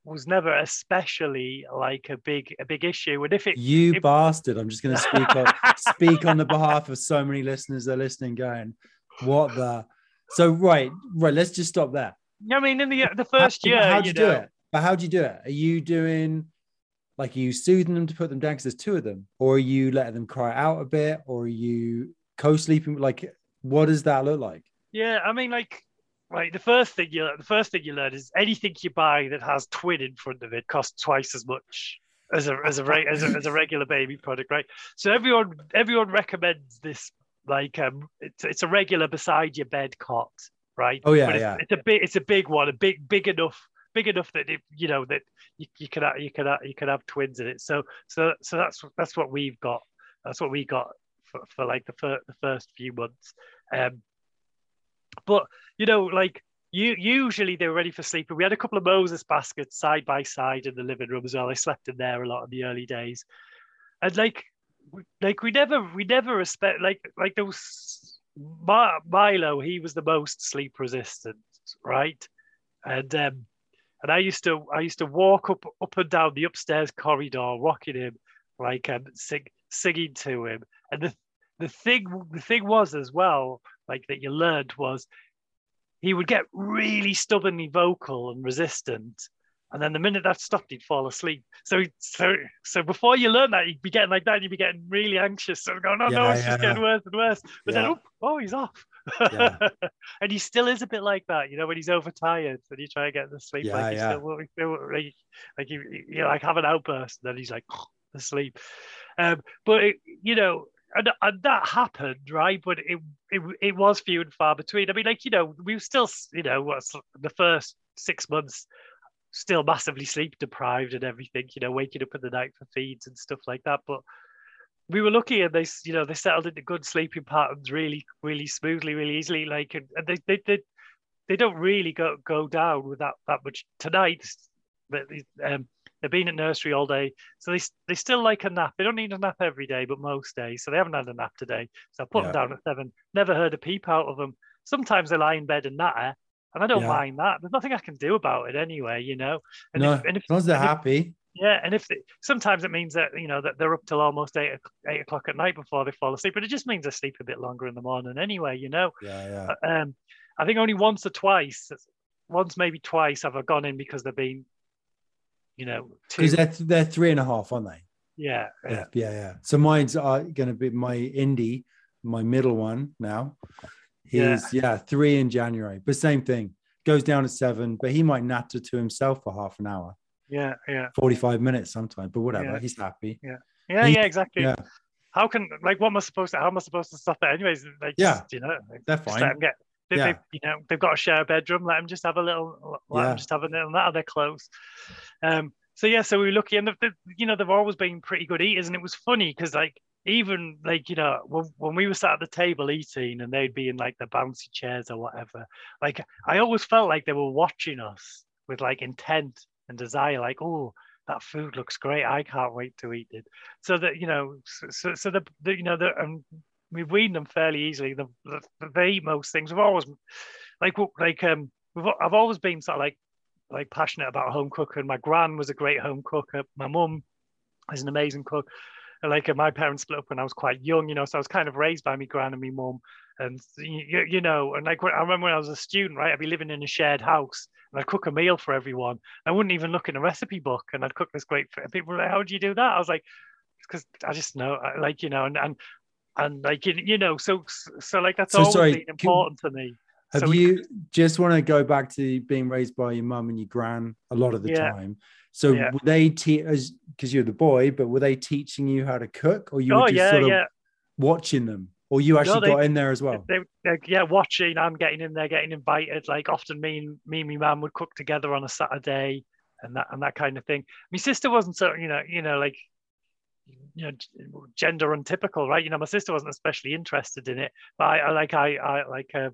was never especially like a big a big issue, and if it You it- bastard! I'm just going to speak on speak on the behalf of so many listeners that are listening, going, "What the?" So right, right. Let's just stop there. I mean, in the the first How- year, how'd you you, do it? But how'd you do it? Are you doing like are you soothing them to put them down because there's two of them, or are you letting them cry out a bit, or are you co-sleeping? Like, what does that look like? Yeah, I mean, like, right. The first thing you the first thing you learn is anything you buy that has twin in front of it costs twice as much as a as a as a, as a regular baby product, right? So everyone everyone recommends this. Like, um, it's it's a regular beside your bed cot, right? Oh, yeah, But it's, yeah. It's a big it's a big one, a big big enough big enough that it, you know that you, you can you can have, you can have twins in it. So so so that's that's what we've got. That's what we got for, for like the fir- the first few months. Um, but you know, like you usually they were ready for sleep. We had a couple of Moses baskets side by side in the living room as well. I slept in there a lot in the early days, and like, like we never, we never respect like like was Milo. He was the most sleep resistant, right? And um, and I used to I used to walk up up and down the upstairs corridor, rocking him, like um, sing, singing to him. And the the thing the thing was as well, like that you learned was he would get really stubbornly vocal and resistant. And then the minute that stopped, he'd fall asleep. So, so, so before you learn that, you'd be getting like that. You'd be getting really anxious. and going, oh no, Yeah, it's just getting worse and worse. But then, oh, oh, he's off. Yeah. and he still is a bit like that, you know, when he's overtired and you try to get to sleep, Yeah, like he's yeah. still, still like, like you, you like have an outburst, and then he's like asleep. Um, but it, you know, and, and that happened, right? But it, it it was few and far between. I mean, like you know, we were still, you know, what's the first six months still massively sleep deprived and everything, you know, waking up in the night for feeds and stuff like that. But we were lucky and they, you know, they settled into good sleeping patterns really, really smoothly, really easily. Like, and, and they, they, they, they don't really go, go down with that, that much tonight. But um, they've been at nursery all day. So they, they still like a nap. They don't need a nap every day, but most days. So they haven't had a nap today. So I put Yeah. them down at seven, never heard a peep out of them. Sometimes they lie in bed and natter. And I don't Yeah. mind that. There's nothing I can do about it anyway, you know. And no, if, and if, as long as they're happy. yeah, and if they, sometimes it means that you know that they're up till almost eight eight o'clock at night before they fall asleep, but it just means they sleep a bit longer in the morning anyway. You know, Yeah, yeah. Uh, um, I think only once or twice, once maybe twice, have I gone in because they've been, you know, Because they're they're three and a half, aren't they? yeah, yeah, Yeah, yeah, yeah. So mine's uh, are going to be my indie, my middle one now. Yeah. He's yeah. three in January, but same thing. Goes down at seven, but he might natter to himself for half an hour, yeah, yeah, forty-five minutes sometimes. But whatever, Yeah. he's happy. yeah, He- yeah, exactly. Yeah, How can like what am I supposed to? How am I supposed to stop it anyways? Like, Yeah. just, you know, like, they're just let fine. get. They, Yeah. you know, they've got to share a bedroom. Let them just have a little. Let Yeah. them just have a little. That they're close. Um. So yeah. So we were lucky, and the, the, you know they've always been pretty good eaters, and it was funny because like even like you know when, when we were sat at the table eating and they'd be in like the bouncy chairs or whatever like i always felt like they were watching us with like intent and desire like oh that food looks great i can't wait to eat it so that you know so, so the, the you know the um, we've weaned them fairly easily the, the, most things we've always like like um i've always been sort of like like passionate about home cooking my gran was a great home cooker my mum is an amazing cook like uh, my parents split up when I was quite young, you know, so I was kind of raised by my gran and my mum. And, you, you know, and like I remember when I was a student, right, I'd be living in a shared house and I'd cook a meal for everyone. I wouldn't even look in a recipe book and I'd cook this great, and people were like, how do you do that? I was like, because I just know, like, you know, and, and, and like, you know, so, so like, that's so always sorry, been important can, to me. Have so you we, just want to go back to being raised by your mum and your gran a lot of the yeah. time? So yeah. were they teach as because you're the boy, but were they teaching you how to cook, or you oh, were just yeah, sort of yeah. watching them, or you actually no, they, got in there as well? They, they, yeah, watching. I'm getting in there, getting invited. Like often, me and me and my mum would cook together on a Saturday, and that and that kind of thing. My sister wasn't so you know you know like you know gender untypical, right? You know, my sister wasn't especially interested in it, but I, I like I I like uh,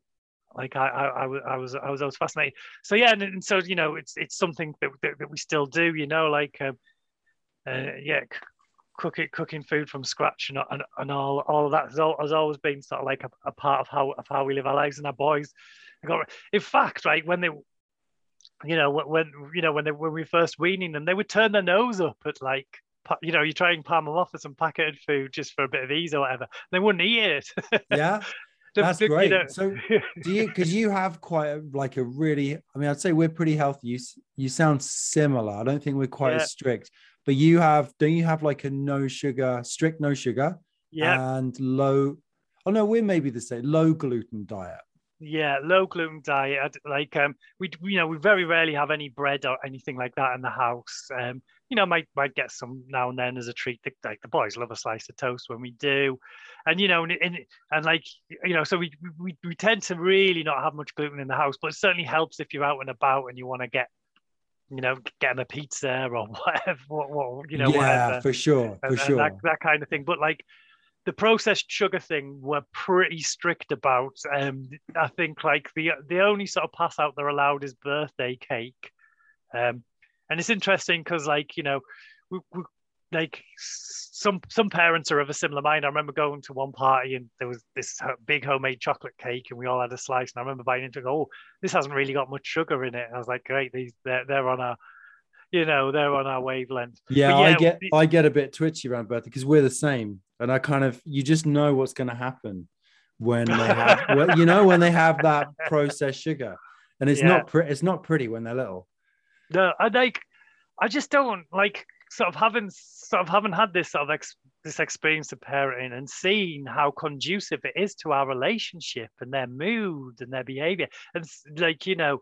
like I, I, I, was, I was, I was, I fascinated. So yeah, and, and so you know, it's it's something that, that, that we still do. You know, like um, uh, yeah, cooking cooking food from scratch and and, and all all of that has, all, has always been sort of like a, a, part of how of how we live our lives and our boys. Got, in fact, right when they, you know, when you know when they when we first weaning them, they would turn their nose up at like you know, you try and palm them off for some packeted food just for a bit of ease or whatever. They wouldn't eat it. yeah. That's great. You know. So do you because you have quite a, like a really I mean I'd say we're pretty healthy. You you sound similar. I don't think we're quite yeah. as strict, but you have don't you have like a no sugar strict no sugar yeah and low oh no we're maybe the same low gluten diet yeah low gluten diet like um we you know we very rarely have any bread or anything like that in the house um you know might might get some now and then as a treat like the boys love a slice of toast when we do and you know and, and, and like you know so we, we we tend to really not have much gluten in the house but it certainly helps if you're out and about and you want to get you know, getting a pizza or whatever, what, what you know, yeah, whatever. for sure, for and, sure, and that, that kind of thing. But like, the processed sugar thing we're pretty strict about. Um, I think like the the only sort of pass out they're allowed is birthday cake. Um, and it's interesting because like you know, we, we, like some some parents are of a similar mind. I remember going to one party and there was this big homemade chocolate cake and we all had a slice. And I remember buying into it. Oh, this hasn't really got much sugar in it. And I was like, great, these they're, they're on our you know they're on our wavelength. Yeah, yeah I get I get a bit twitchy around birthday because we're the same and I kind of you just know what's going to happen when they have well, you know when they have that processed sugar, and it's yeah. not pretty. It's not pretty when they're little. No, I like. I just don't like sort of having sort of having had this sort of ex, this experience of parenting and seeing how conducive it is to our relationship and their mood and their behavior and like you know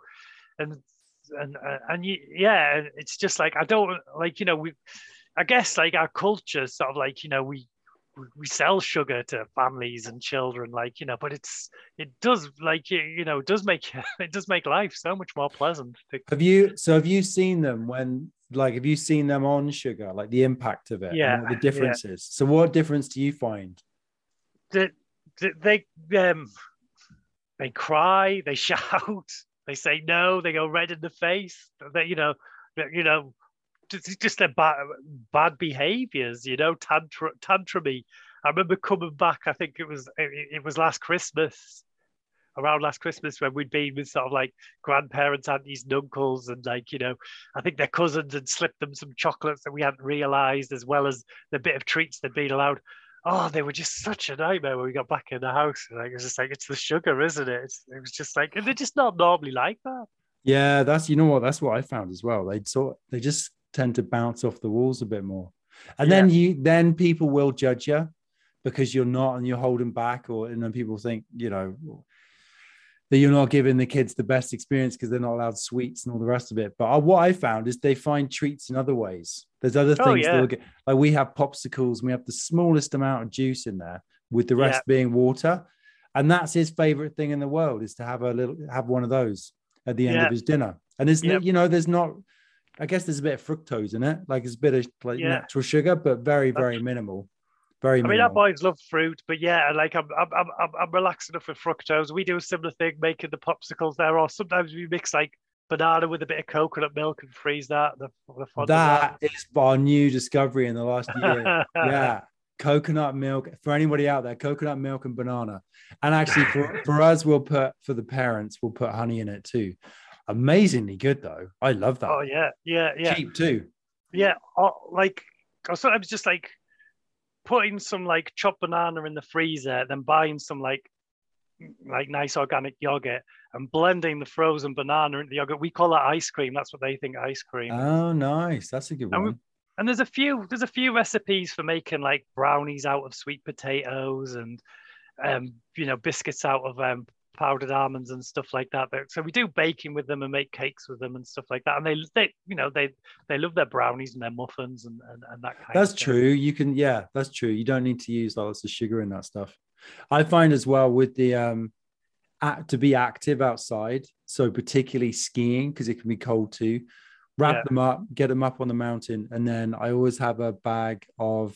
and and uh, and you, yeah it's just like i don't like you know we i guess like our culture sort of like you know we we sell sugar to families and children like you know but it's it does like you know it does make it does make life so much more pleasant have you so have you seen them when like have you seen them on sugar like the impact of it yeah the differences yeah. so what difference do you find they, they um they cry they shout they say no they go red in the face they you know you know just their bad, bad behaviors, you know, tantrum, tantrumy. I remember coming back. I think it was it, it, was last Christmas, around last Christmas when we'd been with sort of like grandparents, aunties, and uncles, and like you know, I think their cousins had slipped them some chocolates that we hadn't realised, as well as the bit of treats they'd been allowed. Oh, they were just such a nightmare when we got back in the house. Like it was just like it's the sugar, isn't it? It was just like and they're just not normally like that. Yeah, that's you know what that's what I found as well. They sort they just tend to bounce off the walls a bit more. And yeah. then you then people will judge you because you're not and you're holding back, or and then people think, you know, that you're not giving the kids the best experience because they're not allowed sweets and all the rest of it. But what I found is they find treats in other ways. There's other oh, things oh, yeah. get, like we have popsicles and we have the smallest amount of juice in there, with the rest yeah. being water. And that's his favorite thing in the world is to have a little have one of those at the end yeah. of his dinner. And there's yep. you know, there's not I guess there's a bit of fructose in it, like it's a bit of like yeah. natural sugar, but very, very minimal. Very I mean, our boys love fruit, but yeah, like I'm, I'm, I'm, I'm- relaxed enough with fructose. We do a similar thing, making the popsicles there, or sometimes we mix like banana with a bit of coconut milk and freeze that. The, the that is our new discovery in the last year. yeah. Coconut milk for anybody out there, coconut milk and banana. And actually, for, for us, we'll put for the parents, we'll put honey in it too. Amazingly good though. I love that. Oh yeah, yeah, yeah, Cheap too. yeah. Or, like, or sometimes just like putting some like chopped banana in the freezer, then buying some like like nice organic yogurt and blending the frozen banana into the yogurt. We call that ice cream. That's what they think ice cream. Oh, nice. That's a good And we- one. and there's a few there's a few recipes for making like brownies out of sweet potatoes and um you know biscuits out of um powdered almonds and stuff like that But- so we do baking with them and make cakes with them and stuff like that and they they you know they they love their brownies and their muffins and and, and that kind That's of thing. true. You can, yeah, that's true. You don't need to use lots of sugar in that stuff. I find as well with the um act to be active outside, so particularly skiing because it can be cold too. Wrap Yeah. them up, get them up on the mountain, and then I always have a bag of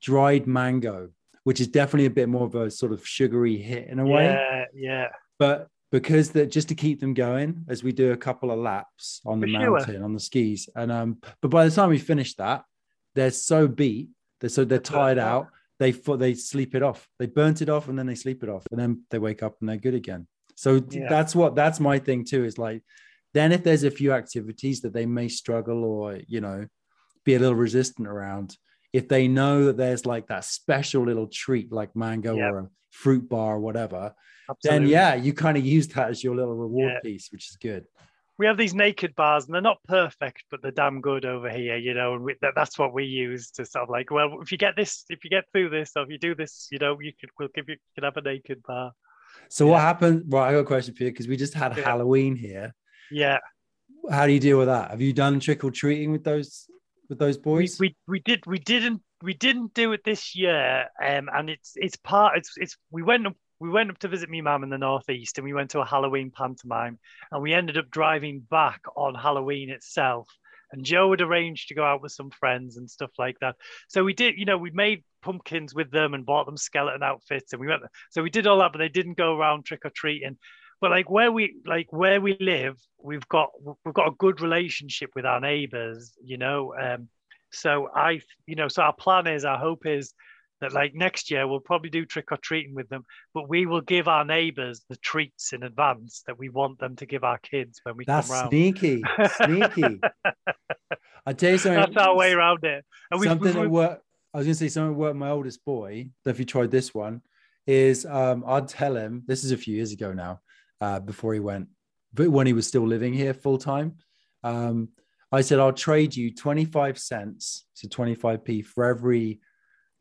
dried mango, which is definitely a bit more of a sort of sugary hit in a way. Yeah yeah. But because that just to keep them going as we do a couple of laps on the For sure. mountain on the skis and um but by the time we finish that they're so beat they're so they're tired out. they they sleep it off. They burnt it off and then they sleep it off and then they wake up and they're good again. So Yeah. that's what that's my thing too is like then if there's a few activities that they may struggle or you know be a little resistant around if they know that there's like that special little treat like mango Yep. or a fruit bar or whatever then yeah, you kind of use that as your little reward Yeah. piece, which is good. we have these naked bars and they're not perfect but they're damn good over here you know and we, that, that's what we use to sort of like well if you get this if you get through this or if you do this you know you could we'll give you, you can have a naked bar So what happened? Right, I got a question for you because we just had Yeah. Halloween here. yeah How do you deal with that? Have you done trick or treating with those with those we, boys? we we did we didn't we didn't do it this year um and it's it's part it's it's we went up we went up to visit me mum in the northeast and we went to a halloween pantomime and we ended up driving back on halloween itself and joe had arranged to go out with some friends and stuff like that so we did you know we made pumpkins with them and bought them skeleton outfits and we went so we did all that but they didn't go around trick-or-treating but like where we like where we live we've got we've got a good relationship with our neighbors you know um so I, you know, so our plan is, our hope is that like next year we'll probably do trick or treating with them, but we will give our neighbours the treats in advance that we want them to give our kids when we That's come round. sneaky, sneaky. I tell you something. That's our way around it. And something we've, that we've- worked. I was going to say something that worked. My oldest boy. If you tried this one, is um, I'd tell him. This is a few years ago now, uh, before he went, but when he was still living here full time. Um, I said I'll trade you twenty five cents, to twenty five p for every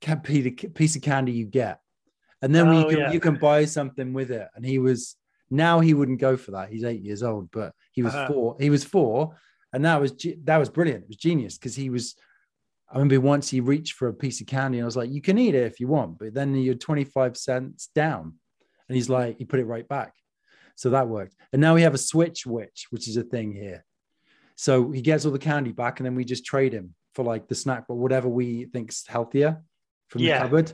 piece of candy you get, and then Oh, you can yeah. you can buy something with it. And he was now he wouldn't go for that. He's eight years old, but he was Uh-huh. four. He was four, and that was that was brilliant. It was genius because he was. I remember once he reached for a piece of candy, and I was like, "You can eat it if you want, but then you're 25 cents down." And he's like, he put it right back, so that worked. And now we have a switch witch, which is a thing here. So he gets all the candy back, and then we just trade him for like the snack, but whatever we think's healthier from Yeah. the cupboard.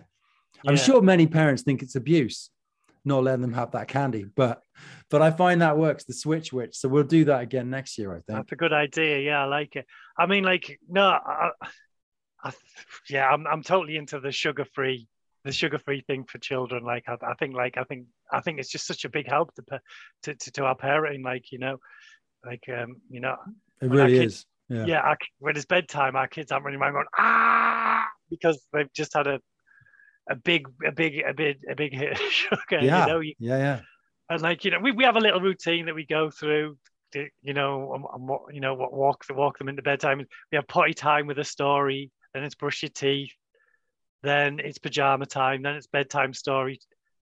I'm Yeah. sure many parents think it's abuse not letting them have that candy, but but I find that works the switch witch. So we'll do that again next year, I think. that's a good idea. Yeah, I like it. I mean, like, no, I, I, yeah, I'm, I'm totally into the sugar free, the sugar free thing for children. Like, I, I think, like, I think, I think it's just such a big help to, to, to, to our parenting. Like, you know, like, um, you know, It really kids- is. Yeah. yeah, our, when it's bedtime, our kids aren't running around going ah because they've just had a a big, a big, a big, a big hit of sugar. Yeah. You know, you, Yeah, yeah. and like you know, we, we have a little routine that we go through. To, you know, and, and what you know, what walk walk them into bedtime. We have potty time with a story. Then it's brush your teeth. Then it's pajama time. Then it's bedtime story.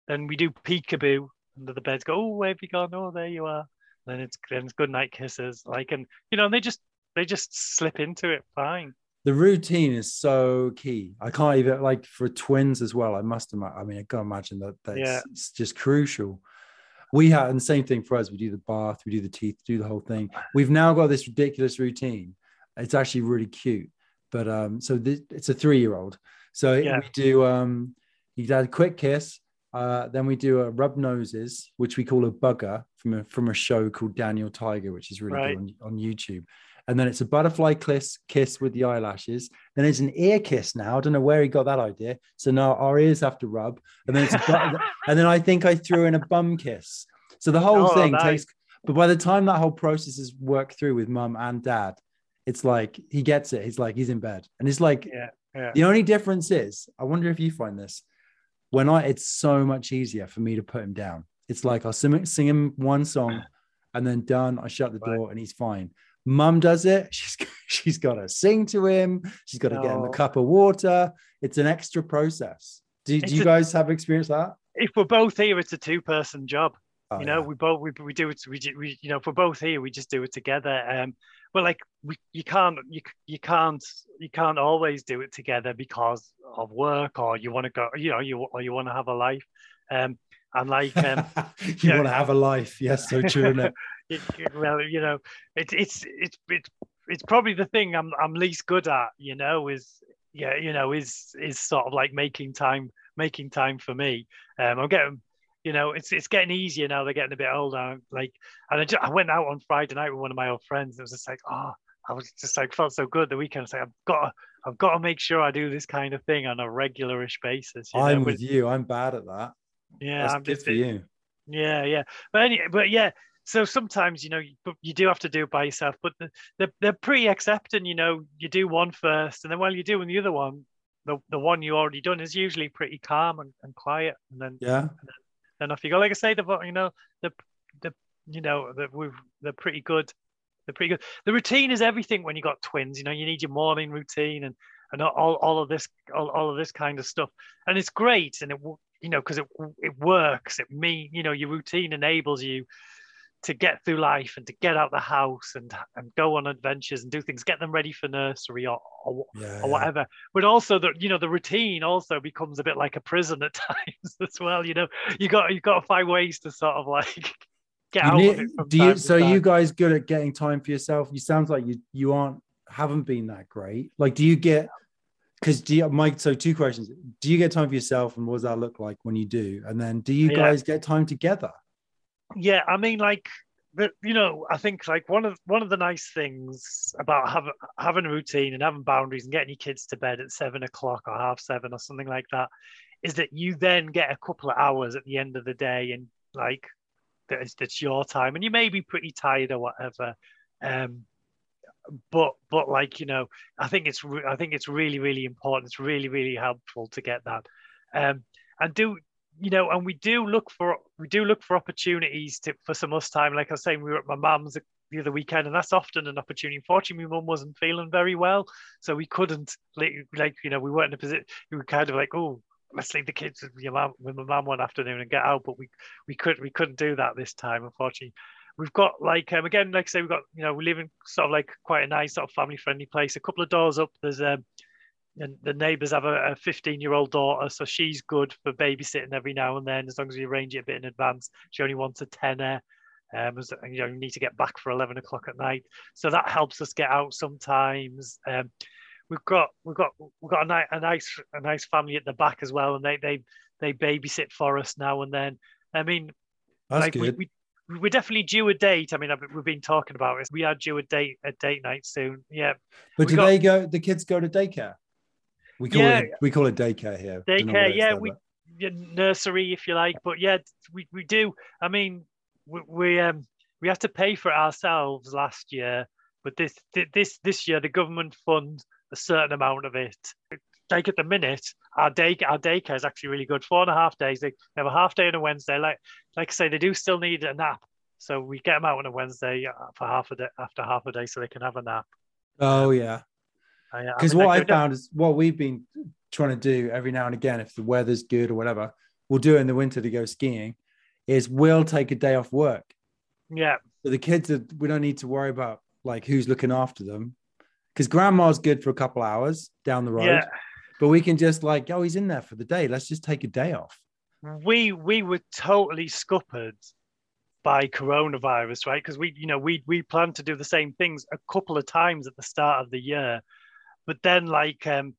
Then we do peekaboo under the beds. Go, oh, where have you gone? Oh, there you are. Then it's then it's good night kisses. Like and you know, and they just they just slip into it fine. The routine is so key. I can't even like for twins as well. I must imagine. I mean, I can't imagine that. That's Yeah. it's just crucial. We have, and the same thing for us. We do the bath, we do the teeth, do the whole thing. We've now got this ridiculous routine. It's actually really cute. But um, so this, it's a three-year-old. So Yeah. we do um he does a quick kiss, uh, then we do a rub noses, which we call ugga mugga from a from a show called Daniel Tiger, which is really Right. good on, on YouTube. And then it's a butterfly kiss kiss with the eyelashes. Then it's an ear kiss now. I don't know where he got that idea. So now our ears have to rub. And then it's a bu- and then I think I threw in a bum kiss. So the whole Oh, thing nice. takes but by the time that whole process is worked through with mum and dad, it's like he gets it. He's like he's in bed. And it's like Yeah, yeah. the only difference is, I wonder if you find this when I, it's so much easier for me to put him down. It's like I'll sing, sing him one song and then done. I shut the Right. door and he's fine. Mum does it. She's she's got to sing to him. She's got to get him a cup of water. It's an extra process. Do, do you a- guys have experience that? If we're both here, it's a two-person job. Oh, you know yeah. we both we, we do it we, we you know if we're both here we just do it together um well like we you can't you, you can't you can't always do it together because of work or you want to go you know you or you want to have a life um and like um you yeah. want to have a life. Yes, so true. It? it, it- well you know it's it's it's it's it's probably the thing i'm i'm least good at you know is yeah you know is is sort of like making time making time for me um i'm getting you know it's it's getting easier now they're getting a bit older like and I, just, I went out on friday night with one of my old friends it was just like oh i was just like felt so good the weekend it's like i've got to i've got to make sure i do this kind of thing on a regularish basis you I'm with- with you. I'm bad at that. yeah That's i'm good just for you. yeah, yeah. But any, but yeah. So sometimes you know you, you do have to do it by yourself, but they're they're pretty accepting. You know, you do one first, and then while you're doing the other one, the the one you already done is usually pretty calm and, and quiet, and then Yeah. Then off you go. Like I say, the you know the the you know that we've they're pretty good. They're pretty good. The routine is everything when you got twins. You know, you need your morning routine and and all, all of this all, all of this kind of stuff, and it's great. And it you know because it it works. It mean you know your routine enables you to get through life and to get out the house and and go on adventures and do things. Get them ready for nursery or or, Yeah. or whatever. But also that you know the routine also becomes a bit like a prison at times as well. You know, you got you got to find ways to sort of like get You out need- of it. From do you so you guys good at getting time for yourself you sounds like you you aren't haven't been that great like do you get because do you mike so two questions do you get time for yourself and what does that look like when you do and then do you Yeah. guys get time together Yeah, I mean, like, you know, I think like one of one of the nice things about having having a routine and having boundaries and getting your kids to bed at seven o'clock or half seven or something like that is that you then get a couple of hours at the end of the day and like that's your time and you may be pretty tired or whatever. Um, but but like you know, I think it's I think it's really really important. It's really really helpful to get that. Um, and do you know, and we do look for we do look for opportunities to for some us time. Like I was saying, we were at my mum's the other weekend, and that's often an opportunity. Unfortunately, my mum wasn't feeling very well, so we couldn't like, you know we weren't in a position. We were kind of like, oh, let's leave the kids with your mum with my mum one afternoon and get out, but we we could we couldn't do that this time, unfortunately. We've got like um, again, like I say, we've got you know we live in sort of like quite a nice sort of family friendly place. A couple of doors up, there's um and the neighbours have a 15 year old daughter, so she's good for babysitting every now and then, as long as we arrange it a bit in advance. She only wants a tenner. Um, you know, you need to get back for 11 o'clock at night, so that helps us get out sometimes. Um, we've got we've got we've got a, ni- a nice a nice family at the back as well, and they they they babysit for us now and then. I mean, that's like good we, we we're definitely due a date. I mean, we've been talking about it. We are due a date a date night soon. Yeah, but we do got- they go the kids go to daycare we call Yeah. it we call it daycare here Don't know what daycare. Yeah, there, we but- nursery if you like, but yeah, we, we do. I mean, we, we um we had to pay for it ourselves last year, but this this this year the government funds a certain amount of it. Like at the minute, our day our daycare is actually really good. Four and a half days. They have a half day on a Wednesday. Like like I say, they do still need a nap, so we get them out on a Wednesday uh, for half a day after half a day, so they can have a nap. oh yeah because what I found is what we've been trying to do every now and again, if the weather's good or whatever, we'll do it in the winter to go skiing. Is we'll take a day off work, yeah, so the kids are, we don't need to worry about like who's looking after them, because grandma's good for a couple hours down the road, yeah. but we can just like oh he's in there for the day, let's just take a day off. we we were totally scuppered by coronavirus, right? Because we, you know, we we planned to do the same things a couple of times at the start of the year, but then like um,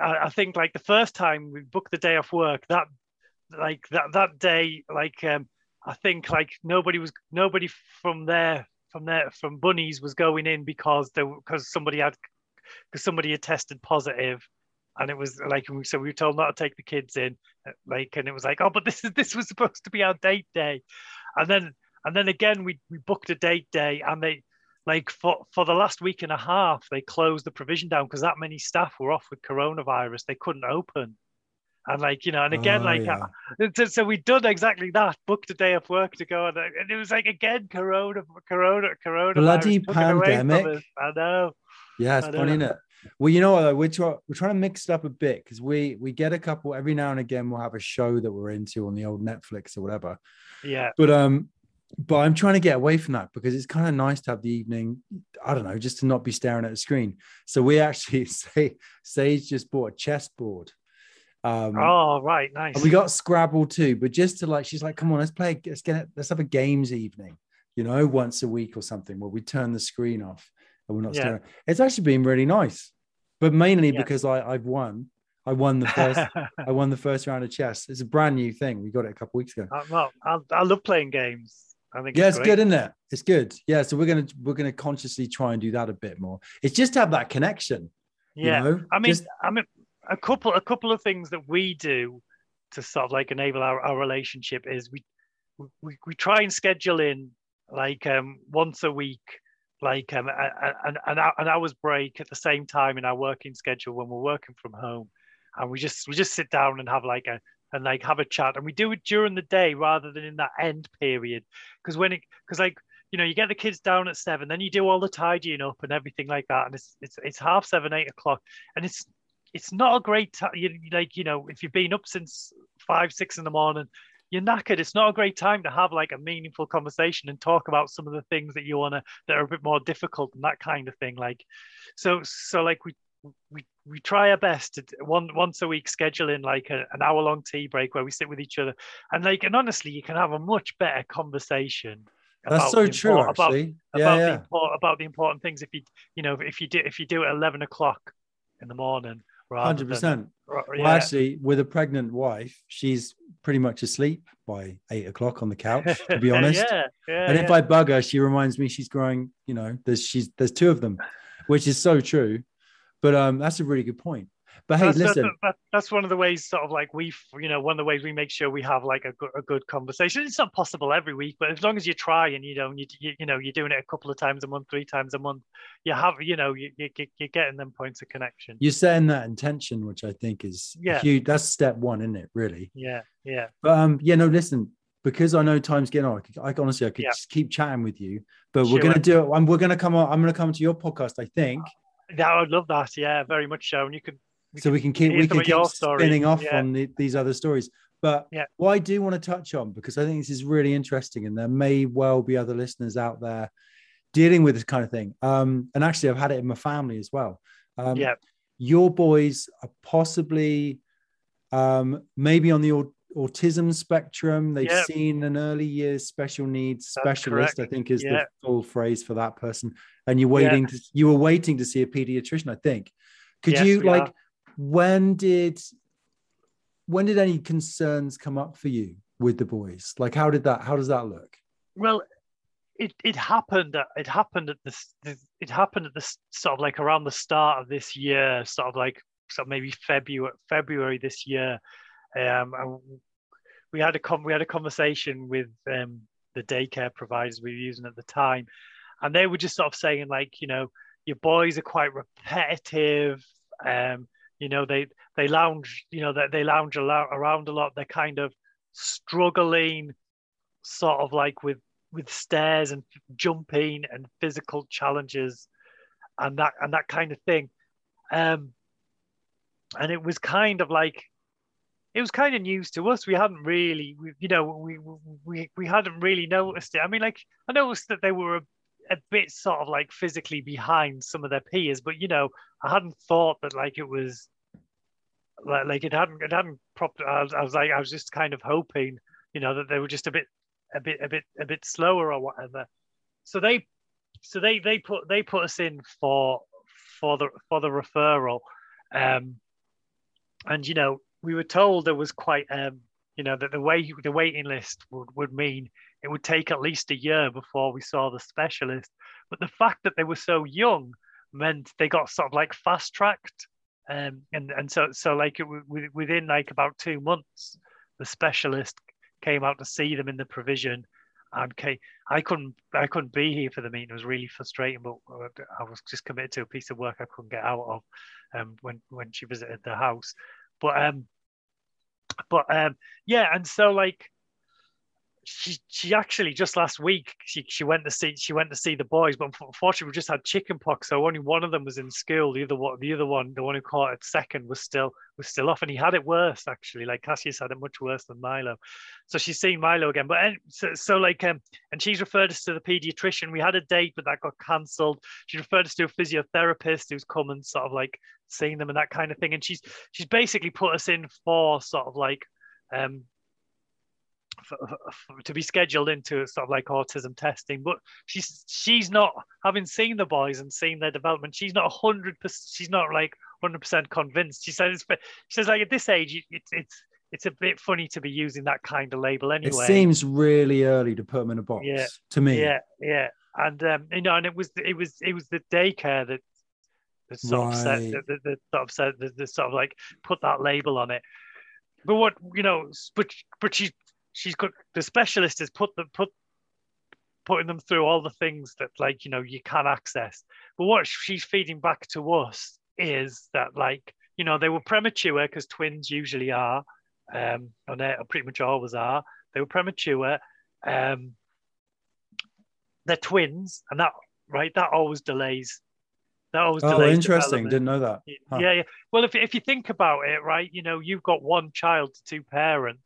I, I think like the first time we booked the day off work, that like that that day, like um, I think like nobody was nobody from there from there from Bunnies was going in because there because somebody had because somebody had tested positive. And it was like so we were told not to take the kids in like and it was like oh but this is this was supposed to be our date day. And then and then again we we booked a date day and they like for for the last week and a half they closed the provision down because that many staff were off with coronavirus they couldn't open and like you know and again Oh, like yeah. uh, so, we'd done exactly that booked a day of work to go and, and it was like again corona corona corona Bloody pandemic. i know Yeah, it's funny, isn't it? Well, you know what? We're, try- we're trying to mix it up a bit because we we get a couple every now and again. We'll have a show that we're into on the old Netflix or whatever. yeah But um, but I'm trying to get away from that because it's kind of nice to have the evening. I don't know, just to not be staring at a screen. So we actually say Sage just bought a chessboard. Um, oh right nice we got Scrabble too, but just to like, she's like, come on, let's play, let's get it, let's have a games evening, you know, once a week or something where we turn the screen off and we're not Yeah. staring. It's actually been really nice, but mainly Yeah. because I, I've won. I won the first, I won the first round of chess. It's a brand new thing. We got it a couple weeks ago. Uh, well I, I love playing games i think Yeah, it's great. good, isn't it? It's good. Yeah, so we're gonna we're gonna consciously try and do that a bit more. It's just to have that connection. you yeah know? I mean, Just- I mean, a couple, a couple of things that we do to sort of like enable our, our relationship is we, we, we try and schedule in like um once a week, like um an an, an hour's break at the same time in our working schedule when we're working from home, and we just we just sit down and have like a and like have a chat, and we do it during the day rather than in that end period, because when it because like you know, you get the kids down at seven, then you do all the tidying up and everything like that, and it's it's it's half seven, eight o'clock, and it's it's not a great time. You, like you know, if you've been up since five, six in the morning, you're knackered. It's not a great time to have like a meaningful conversation and talk about some of the things that you wanna that are a bit more difficult and that kind of thing. Like, so so like we we we try our best to one once a week schedule in like a, an hour long tea break where we sit with each other and like and honestly you can have a much better conversation That's so the true, import- about, actually. about yeah, the yeah. import, about the important things if you you know if you do if you do it at 11 o'clock in the morning rather Hundred than percent. Ro- Well, yeah. actually, with a pregnant wife, she's pretty much asleep by eight o'clock on the couch. To be honest, yeah, yeah, and if. I bug her, she reminds me she's growing. You know, there's she's there's two of them, which is so true. But um, that's a really good point. But hey, that's, that's- listen, that- that's one of the ways, sort of like we, you know, one of the ways we make sure we have like a good, a good conversation. It's not possible every week, but as long as you try and you know, you, you, you know, you're doing it a couple of times a month, three times a month, you have, you know, you, you, you're getting them points of connection. you're setting that intention, which I think is Yeah. huge. That's step one, isn't it? Really. Yeah, yeah, But um, yeah, no, listen, because I know time's getting on. I, could, I honestly, I could Yeah. just keep chatting with you, but we're gonna do it. I'm, we're gonna come on. I'm gonna come to your podcast, I think, yeah. I would love that. Yeah, very much so. And you could, we so we can keep we can keep spinning off Yeah. on the, these other stories. But Yeah. what I do want to touch on because I think this is really interesting, and there may well be other listeners out there dealing with this kind of thing. Um, and actually, I've had it in my family as well. Um, yeah, your boys are possibly um, maybe on the au- autism spectrum. They've Yep. seen an early years special needs That's specialist. I think is Yeah. the full phrase for that person. And you're Yeah. waiting to you were waiting to see a pediatrician. I think. Could Yes, you like are. when did when did any concerns come up for you with the boys? Like how did that how does that look? Well, it it happened. It happened at this. It happened at this sort of like around the start of this year, sort of like sort of maybe February February this year. Um, and we had a con- we had a conversation with um, the daycare providers we were using at the time, and they were just sort of saying like, you know, your boys are quite repetitive. Um, you know, they they lounge, you know, they, they lounge around a lot. They're kind of struggling, sort of like with with stairs and jumping and physical challenges, and that and that kind of thing. Um, and it was kind of like it was kind of news to us. We hadn't really, we, you know, we we we hadn't really noticed it. I mean, like I noticed that they were a, a bit sort of like physically behind some of their peers, but you know, I hadn't thought that like it was like, like it hadn't it hadn't propped. I was, I was like I was just kind of hoping, you know, that they were just a bit a bit a bit a bit slower or whatever. So they so they they put they put us in for for the for the referral. Um, and you know we were told there was quite um you know that the way the waiting list would, would mean it would take at least a year before we saw the specialist but the fact that they were so young meant they got sort of like fast tracked um and and so so like it, within like about two months the specialist came out to see them in the provision and I couldn't I couldn't be here for the meeting. It was really frustrating, but uh, I was just committed to a piece of work I couldn't get out of um, when when she visited the house. But um, but um, yeah, and so like she she actually just last week she she went to see she went to see the boys, but unfortunately we just had chicken pox, so only one of them was in school. The other one, the other one, the one who caught it second, was still was still off, and he had it worse actually. Like Cassius had it much worse than Milo, so she's seeing Milo again. But so, so like um, and she's referred us to the pediatrician. We had a date, but that got cancelled. She referred us to a physiotherapist who's come and sort of like seeing them and that kind of thing. And she's she's basically put us in for sort of like um for, for, to be scheduled into sort of like autism testing but she's she's not having seen the boys and seen their development she's not hundred percent. she's not like 100% convinced. She says but she says like at this age it's it's it's a bit funny to be using that kind of label anyway. it seems really early to put them in a box yeah. to me. Yeah yeah. And um you know and it was it was it was the daycare that that sort right. of said that, that, that sort of said that, that sort of like put that label on it. But what you know but but she she's got the specialist has put them put putting them through all the things that like you know you can access. But what she's feeding back to us is that like you know they were premature because twins usually are um and they pretty much always are. They were premature um they're twins and that right that always delays that always oh interesting. Didn't know that. Huh. yeah yeah. Well if, if you think about it right you know you've got one child to two parents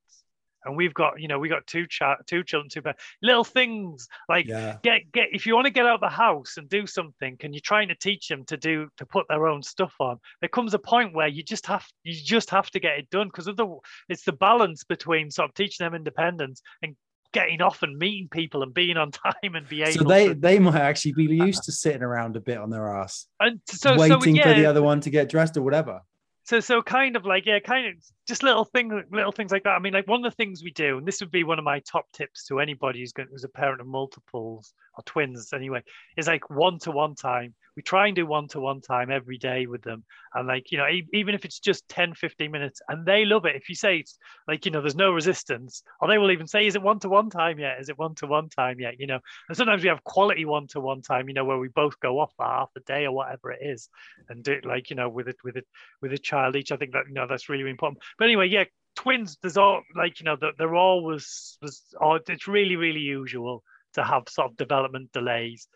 and we've got you know we got two child two children two parents little things like yeah. get get if you want to get out of the house and do something and you're trying to teach them to do to put their own stuff on there comes a point where you just have you just have to get it done because of the it's the balance between sort of teaching them independence and getting off and meeting people and being on time and be able so they to... they might actually be used to sitting around a bit on their ass and so waiting so, yeah. for the other one to get dressed or whatever so so kind of like yeah kind of just little things little things like that. I mean like one of the things we do and this would be one of my top tips to anybody who's going who's a parent of multiples or twins anyway is like one-to-one time we try and do one-to-one time every day with them. And like you know even if it's just 10 15 minutes and they love it. If you say it's like you know there's no resistance or they will even say is it one-to-one time yet? Is it one-to-one time yet? You know? And sometimes we have quality one-to-one time you know where we both go off for half a day or whatever it is and do it like you know with it with it with a child each. I think that you know that's really important. But anyway yeah twins there's all like you know they're always was it's really really usual to have sort of development delays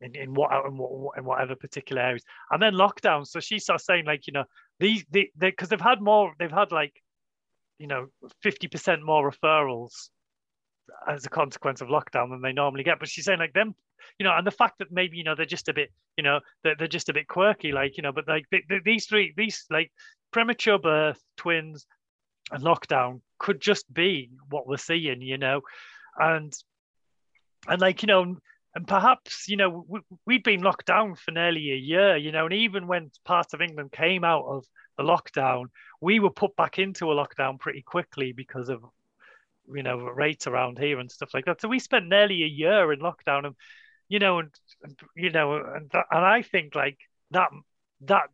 in, in what in, what in whatever particular areas. And then lockdown so she starts saying like you know these they because they, they've had more they've had like you know 50% more referrals as a consequence of lockdown than they normally get. But she's saying like them you know and the fact that maybe you know they're just a bit you know they're, they're just a bit quirky like you know but like they, they, these three these like premature birth twins and lockdown could just be what we're seeing you know? And and like you know and perhaps you know we, we'd been locked down for nearly a year you know and even when parts of england came out of the lockdown we were put back into a lockdown pretty quickly because of you know rates around here and stuff like that. So we spent nearly a year in lockdown and you know and, and you know and, that, and i think like that that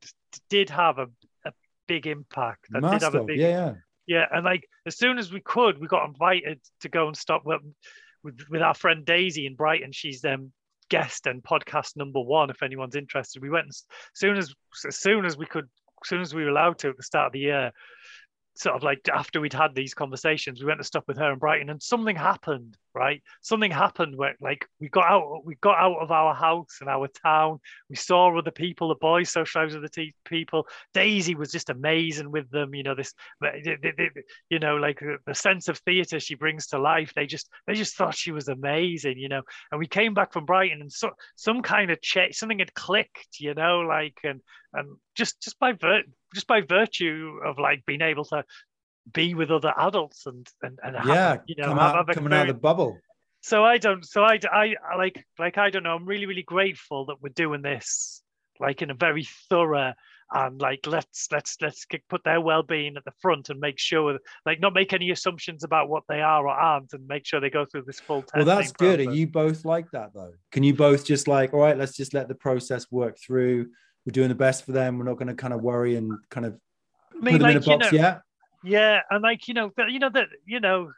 did have a, a big impact. That Must did have, have. a big yeah, yeah. Yeah and like as soon as we could we got invited to go and stop well, with, with our friend Daisy in Brighton. She's um guest and podcast number one. If anyone's interested, we went as soon as as soon as we could, as soon as we were allowed to at the start of the year sort of like after we'd had these conversations, we went to stop with her in Brighton, and something happened, right? Something happened where like we got out, we got out of our house and our town. We saw other people, the boys socialized with the people. Daisy was just amazing with them. You know this, you know, like the sense of theatre she brings to life. They just they just thought she was amazing, you know. And we came back from Brighton, and so some kind of check, something had clicked, you know, like and and just just by vir- just by virtue of like being able to be with other adults and and, and yeah, you know, come have, out, have coming out of the bubble. So I don't. So I, I I like like I don't know. I'm really really grateful that we're doing this like in a very thorough and like let's let's let's put their well-being at the front and make sure like not make any assumptions about what they are or aren't and make sure they go through this full well that's good process. are you both like that though can you both just like all right let's just let the process work through we're doing the best for them we're not going to kind of worry and kind of I mean, put them like, in a box you know, yeah yeah and like you know you know that you know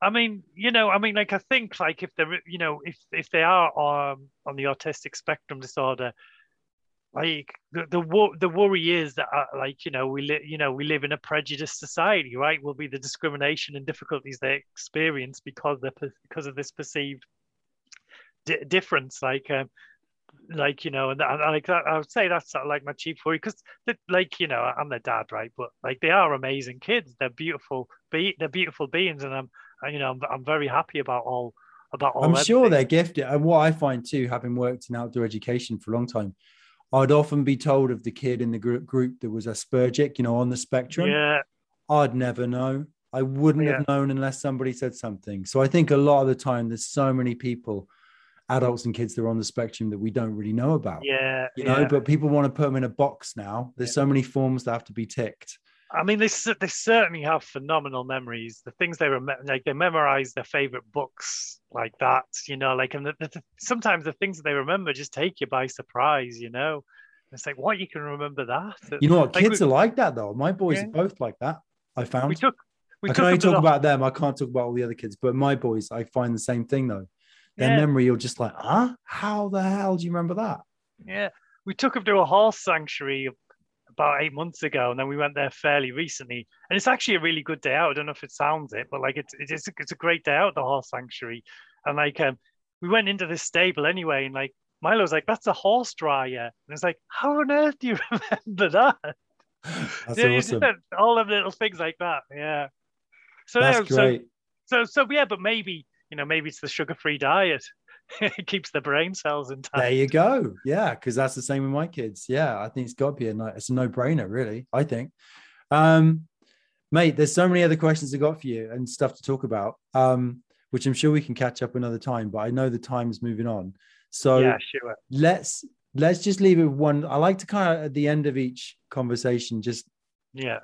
I mean, you know, I mean, like I think, like if they're, you know, if if they are um, on the autistic spectrum disorder, like the the, the worry is that uh, like you know we live you know we live in a prejudiced society right? Will be the discrimination and difficulties they experience because they're because of this perceived di- difference like um, like you know and, and like that, i would say that's sort of like my chief worry because like you know i'm their dad right but like they are amazing kids they're beautiful be they're beautiful beings and i'm uh, you know i'm, I'm very happy about all about all i'm sure they're gifted and what i find too having worked in outdoor education for a long time I'd often be told of the kid in the group group that was Aspergic, you know, on the spectrum. Yeah. I'd never know. I wouldn't yeah. have known unless somebody said something. So I think a lot of the time there's so many people, adults and kids that are on the spectrum that we don't really know about. Yeah. You know, yeah. but people want to put them in a box now. There's yeah. so many forms that have to be ticked. I mean, they they certainly have phenomenal memories. The things they remember, like they memorize their favorite books, like that. You know, like and the, the, sometimes the things that they remember just take you by surprise. You know, it's like what you can remember that. You know what? Like kids we, are like that though. My boys yeah. are both like that. I found. We took. We I can only talk about them. I can't talk about all the other kids. But my boys, I find the same thing though. Their yeah. memory, you're just like, huh? How the hell do you remember that? Yeah, we took them to a horse sanctuary about eight months ago, and then we went there fairly recently. And it's actually a really good day out. I don't know if it sounds it, but like it's it's a, it's a great day out the horse sanctuary. And like um, we went into this stable anyway, and like Milo's like, "That's a horse dryer," and it's like, "How on earth do you remember that?" That's yeah, awesome. All of little things like that. Yeah. So That's great. So, so so yeah, but maybe you know maybe it's the sugar-free diet. it keeps the brain cells intact. There you go. Yeah, because that's the same with my kids. Yeah, I think it's got to be a no, it's a no-brainer, really. I think. Um, mate, there's so many other questions I got for you and stuff to talk about. Um, which I'm sure we can catch up another time, but I know the time's moving on. So yeah, sure. Let's let's just leave it one. I like to kind of at the end of each conversation just yeah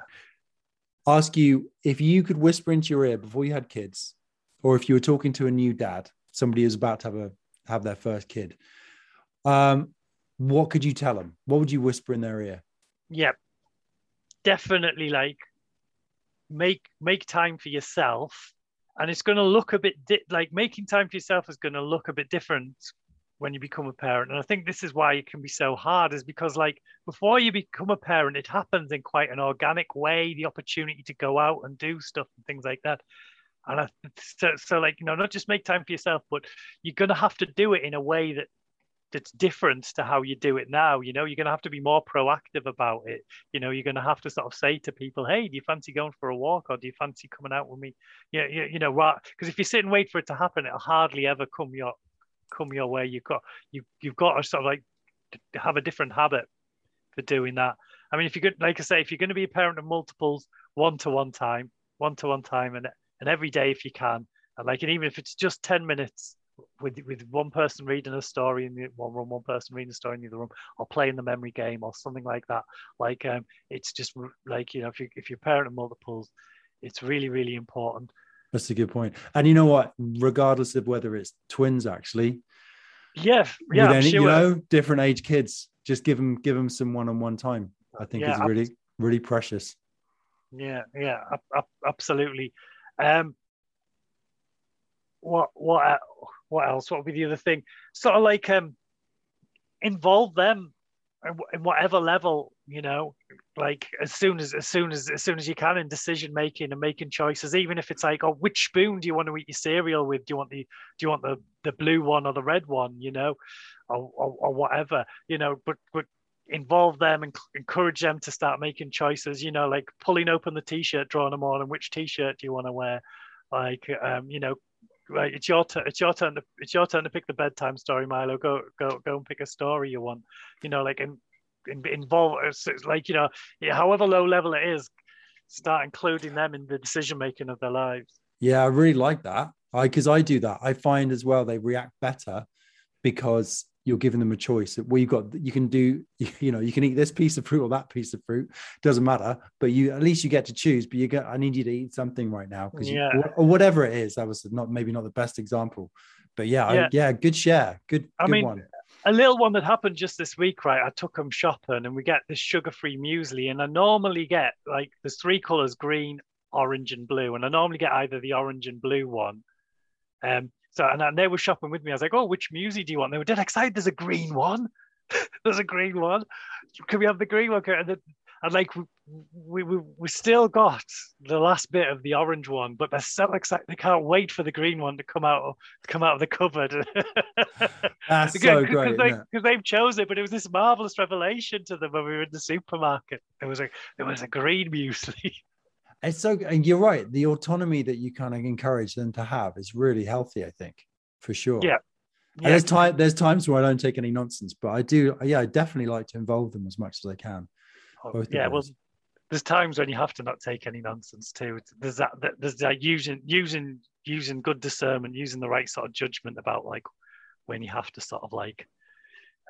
ask you if you could whisper into your ear before you had kids, or if you were talking to a new dad, somebody who's about to have a have their first kid, um, what could you tell them? What would you whisper in their ear? Yeah, definitely. Like make make time for yourself, and it's going to look a bit di- like making time for yourself is going to look a bit different when you become a parent. And I think this is why it can be so hard, is because like before you become a parent, it happens in quite an organic way. The opportunity to go out and do stuff and things like that. And I, so, so like you know, not just make time for yourself, but you're gonna have to do it in a way that that's different to how you do it now. You know, you're gonna have to be more proactive about it. You know, you're gonna have to sort of say to people, "Hey, do you fancy going for a walk, or do you fancy coming out with me?" Yeah, you, you know, right? Because if you sit and wait for it to happen, it'll hardly ever come your come your way. You've got you you've got to sort of like have a different habit for doing that. I mean, if you're good, like I say, if you're going to be a parent of multiples, one to one time, one to one time, and and every day if you can, and like, and even if it's just ten minutes with with one person reading a story in the one room, one person reading a story in the other room, or playing the memory game or something like that. Like, um, it's just like you know, if you if you're parent of multiples, it's really really important. That's a good point. And you know what? Regardless of whether it's twins, actually, yeah, yeah, any, sure. you know, different age kids, just give them give them some one-on-one time. I think yeah, is really really precious. Yeah, yeah, absolutely. Um, what what what else? What would be the other thing? Sort of like um, involve them in whatever level you know like as soon as as soon as as soon as you can in decision making and making choices even if it's like oh which spoon do you want to eat your cereal with do you want the do you want the the blue one or the red one you know or or, or whatever you know but but involve them and encourage them to start making choices you know like pulling open the t-shirt drawing them on and which t-shirt do you want to wear? Like um you know right it's your turn it's your turn to it's your turn to pick the bedtime story milo. Go go go and pick a story you want. You know like in, in, involve like you know however low level it is start including them in the decision making of their lives. Yeah i really like that. I because i do that. I find as well they react better because you're giving them a choice. Well, you got you can do you know you can eat this piece of fruit or that piece of fruit. Doesn't matter, but you at least you get to choose. But you get I need you to eat something right now because Yeah. or whatever it is. That was not maybe not the best example, but yeah, I- Yeah. yeah, good share, good. I good mean, one. a little one that happened just this week, right? I took them shopping and we get this sugar-free muesli, and I normally get like there's three colors: green, orange, and blue, and I normally get either the orange and blue one. Um, so and, and they were shopping with me. I was like, "Oh, which muesli do you want?" They were dead excited. There's a green one. there's a green one. Can we have the green one? And, then, and like we, we we still got the last bit of the orange one, but they're so excited. They can't wait for the green one to come out to come out of the cupboard. That's Because- so because great. they, it? because they've chosen it, but it was this marvelous revelation to them when we were in the supermarket. There was a there was a green muesli. It's so, and you're right. The autonomy that you kind of encourage them to have is really healthy. I think for sure. Yeah. And there's time. There's times where I don't take any nonsense, but I do. Yeah, I definitely like to involve them as much as I can. Oh, both yeah. Well, there's times when you have to not take any nonsense too. There's that. There's that using using using good discernment, using the right sort of judgment about like when you have to sort of like,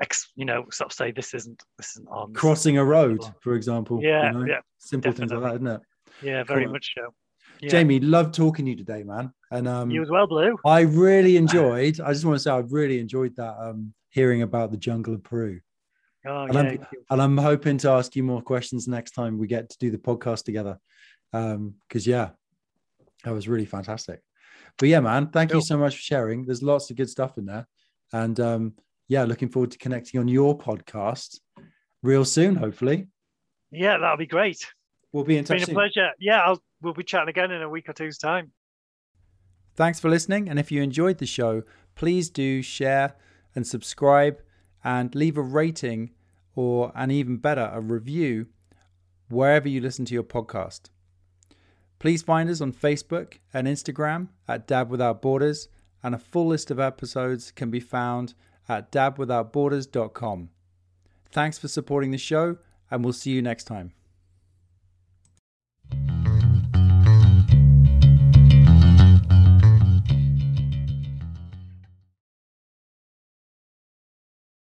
ex, you know, sort of say this isn't this isn't on Crossing a road, for example. Yeah, you know? yeah, Simple things like that, definitely. isn't it? Yeah, very Cool. much so. Yeah. Jamie, love talking to you today, man. And um, you as well, Blue. I really enjoyed. I just want to say I really enjoyed that um, hearing about the jungle of Peru. Oh And yeah, I'm- and I'm hoping to ask you more questions next time we get to do the podcast together. Um, because yeah, that was really fantastic. But yeah, man, thank you so much for sharing. There's lots of good stuff in there. And um, yeah, looking forward to connecting on your podcast real soon, hopefully. yeah, that'll be great. We'll be in It's been a soon. pleasure. Yeah, I'll, we'll be chatting again in a week or two's time. Thanks for listening. And if you enjoyed the show, please do share and subscribe and leave a rating or, and even better, a review wherever you listen to your podcast. Please find us on Facebook and Instagram at Dad Without Borders, and a full list of episodes can be found at dadwithoutborders.com. Thanks for supporting the show, and we'll see you next time.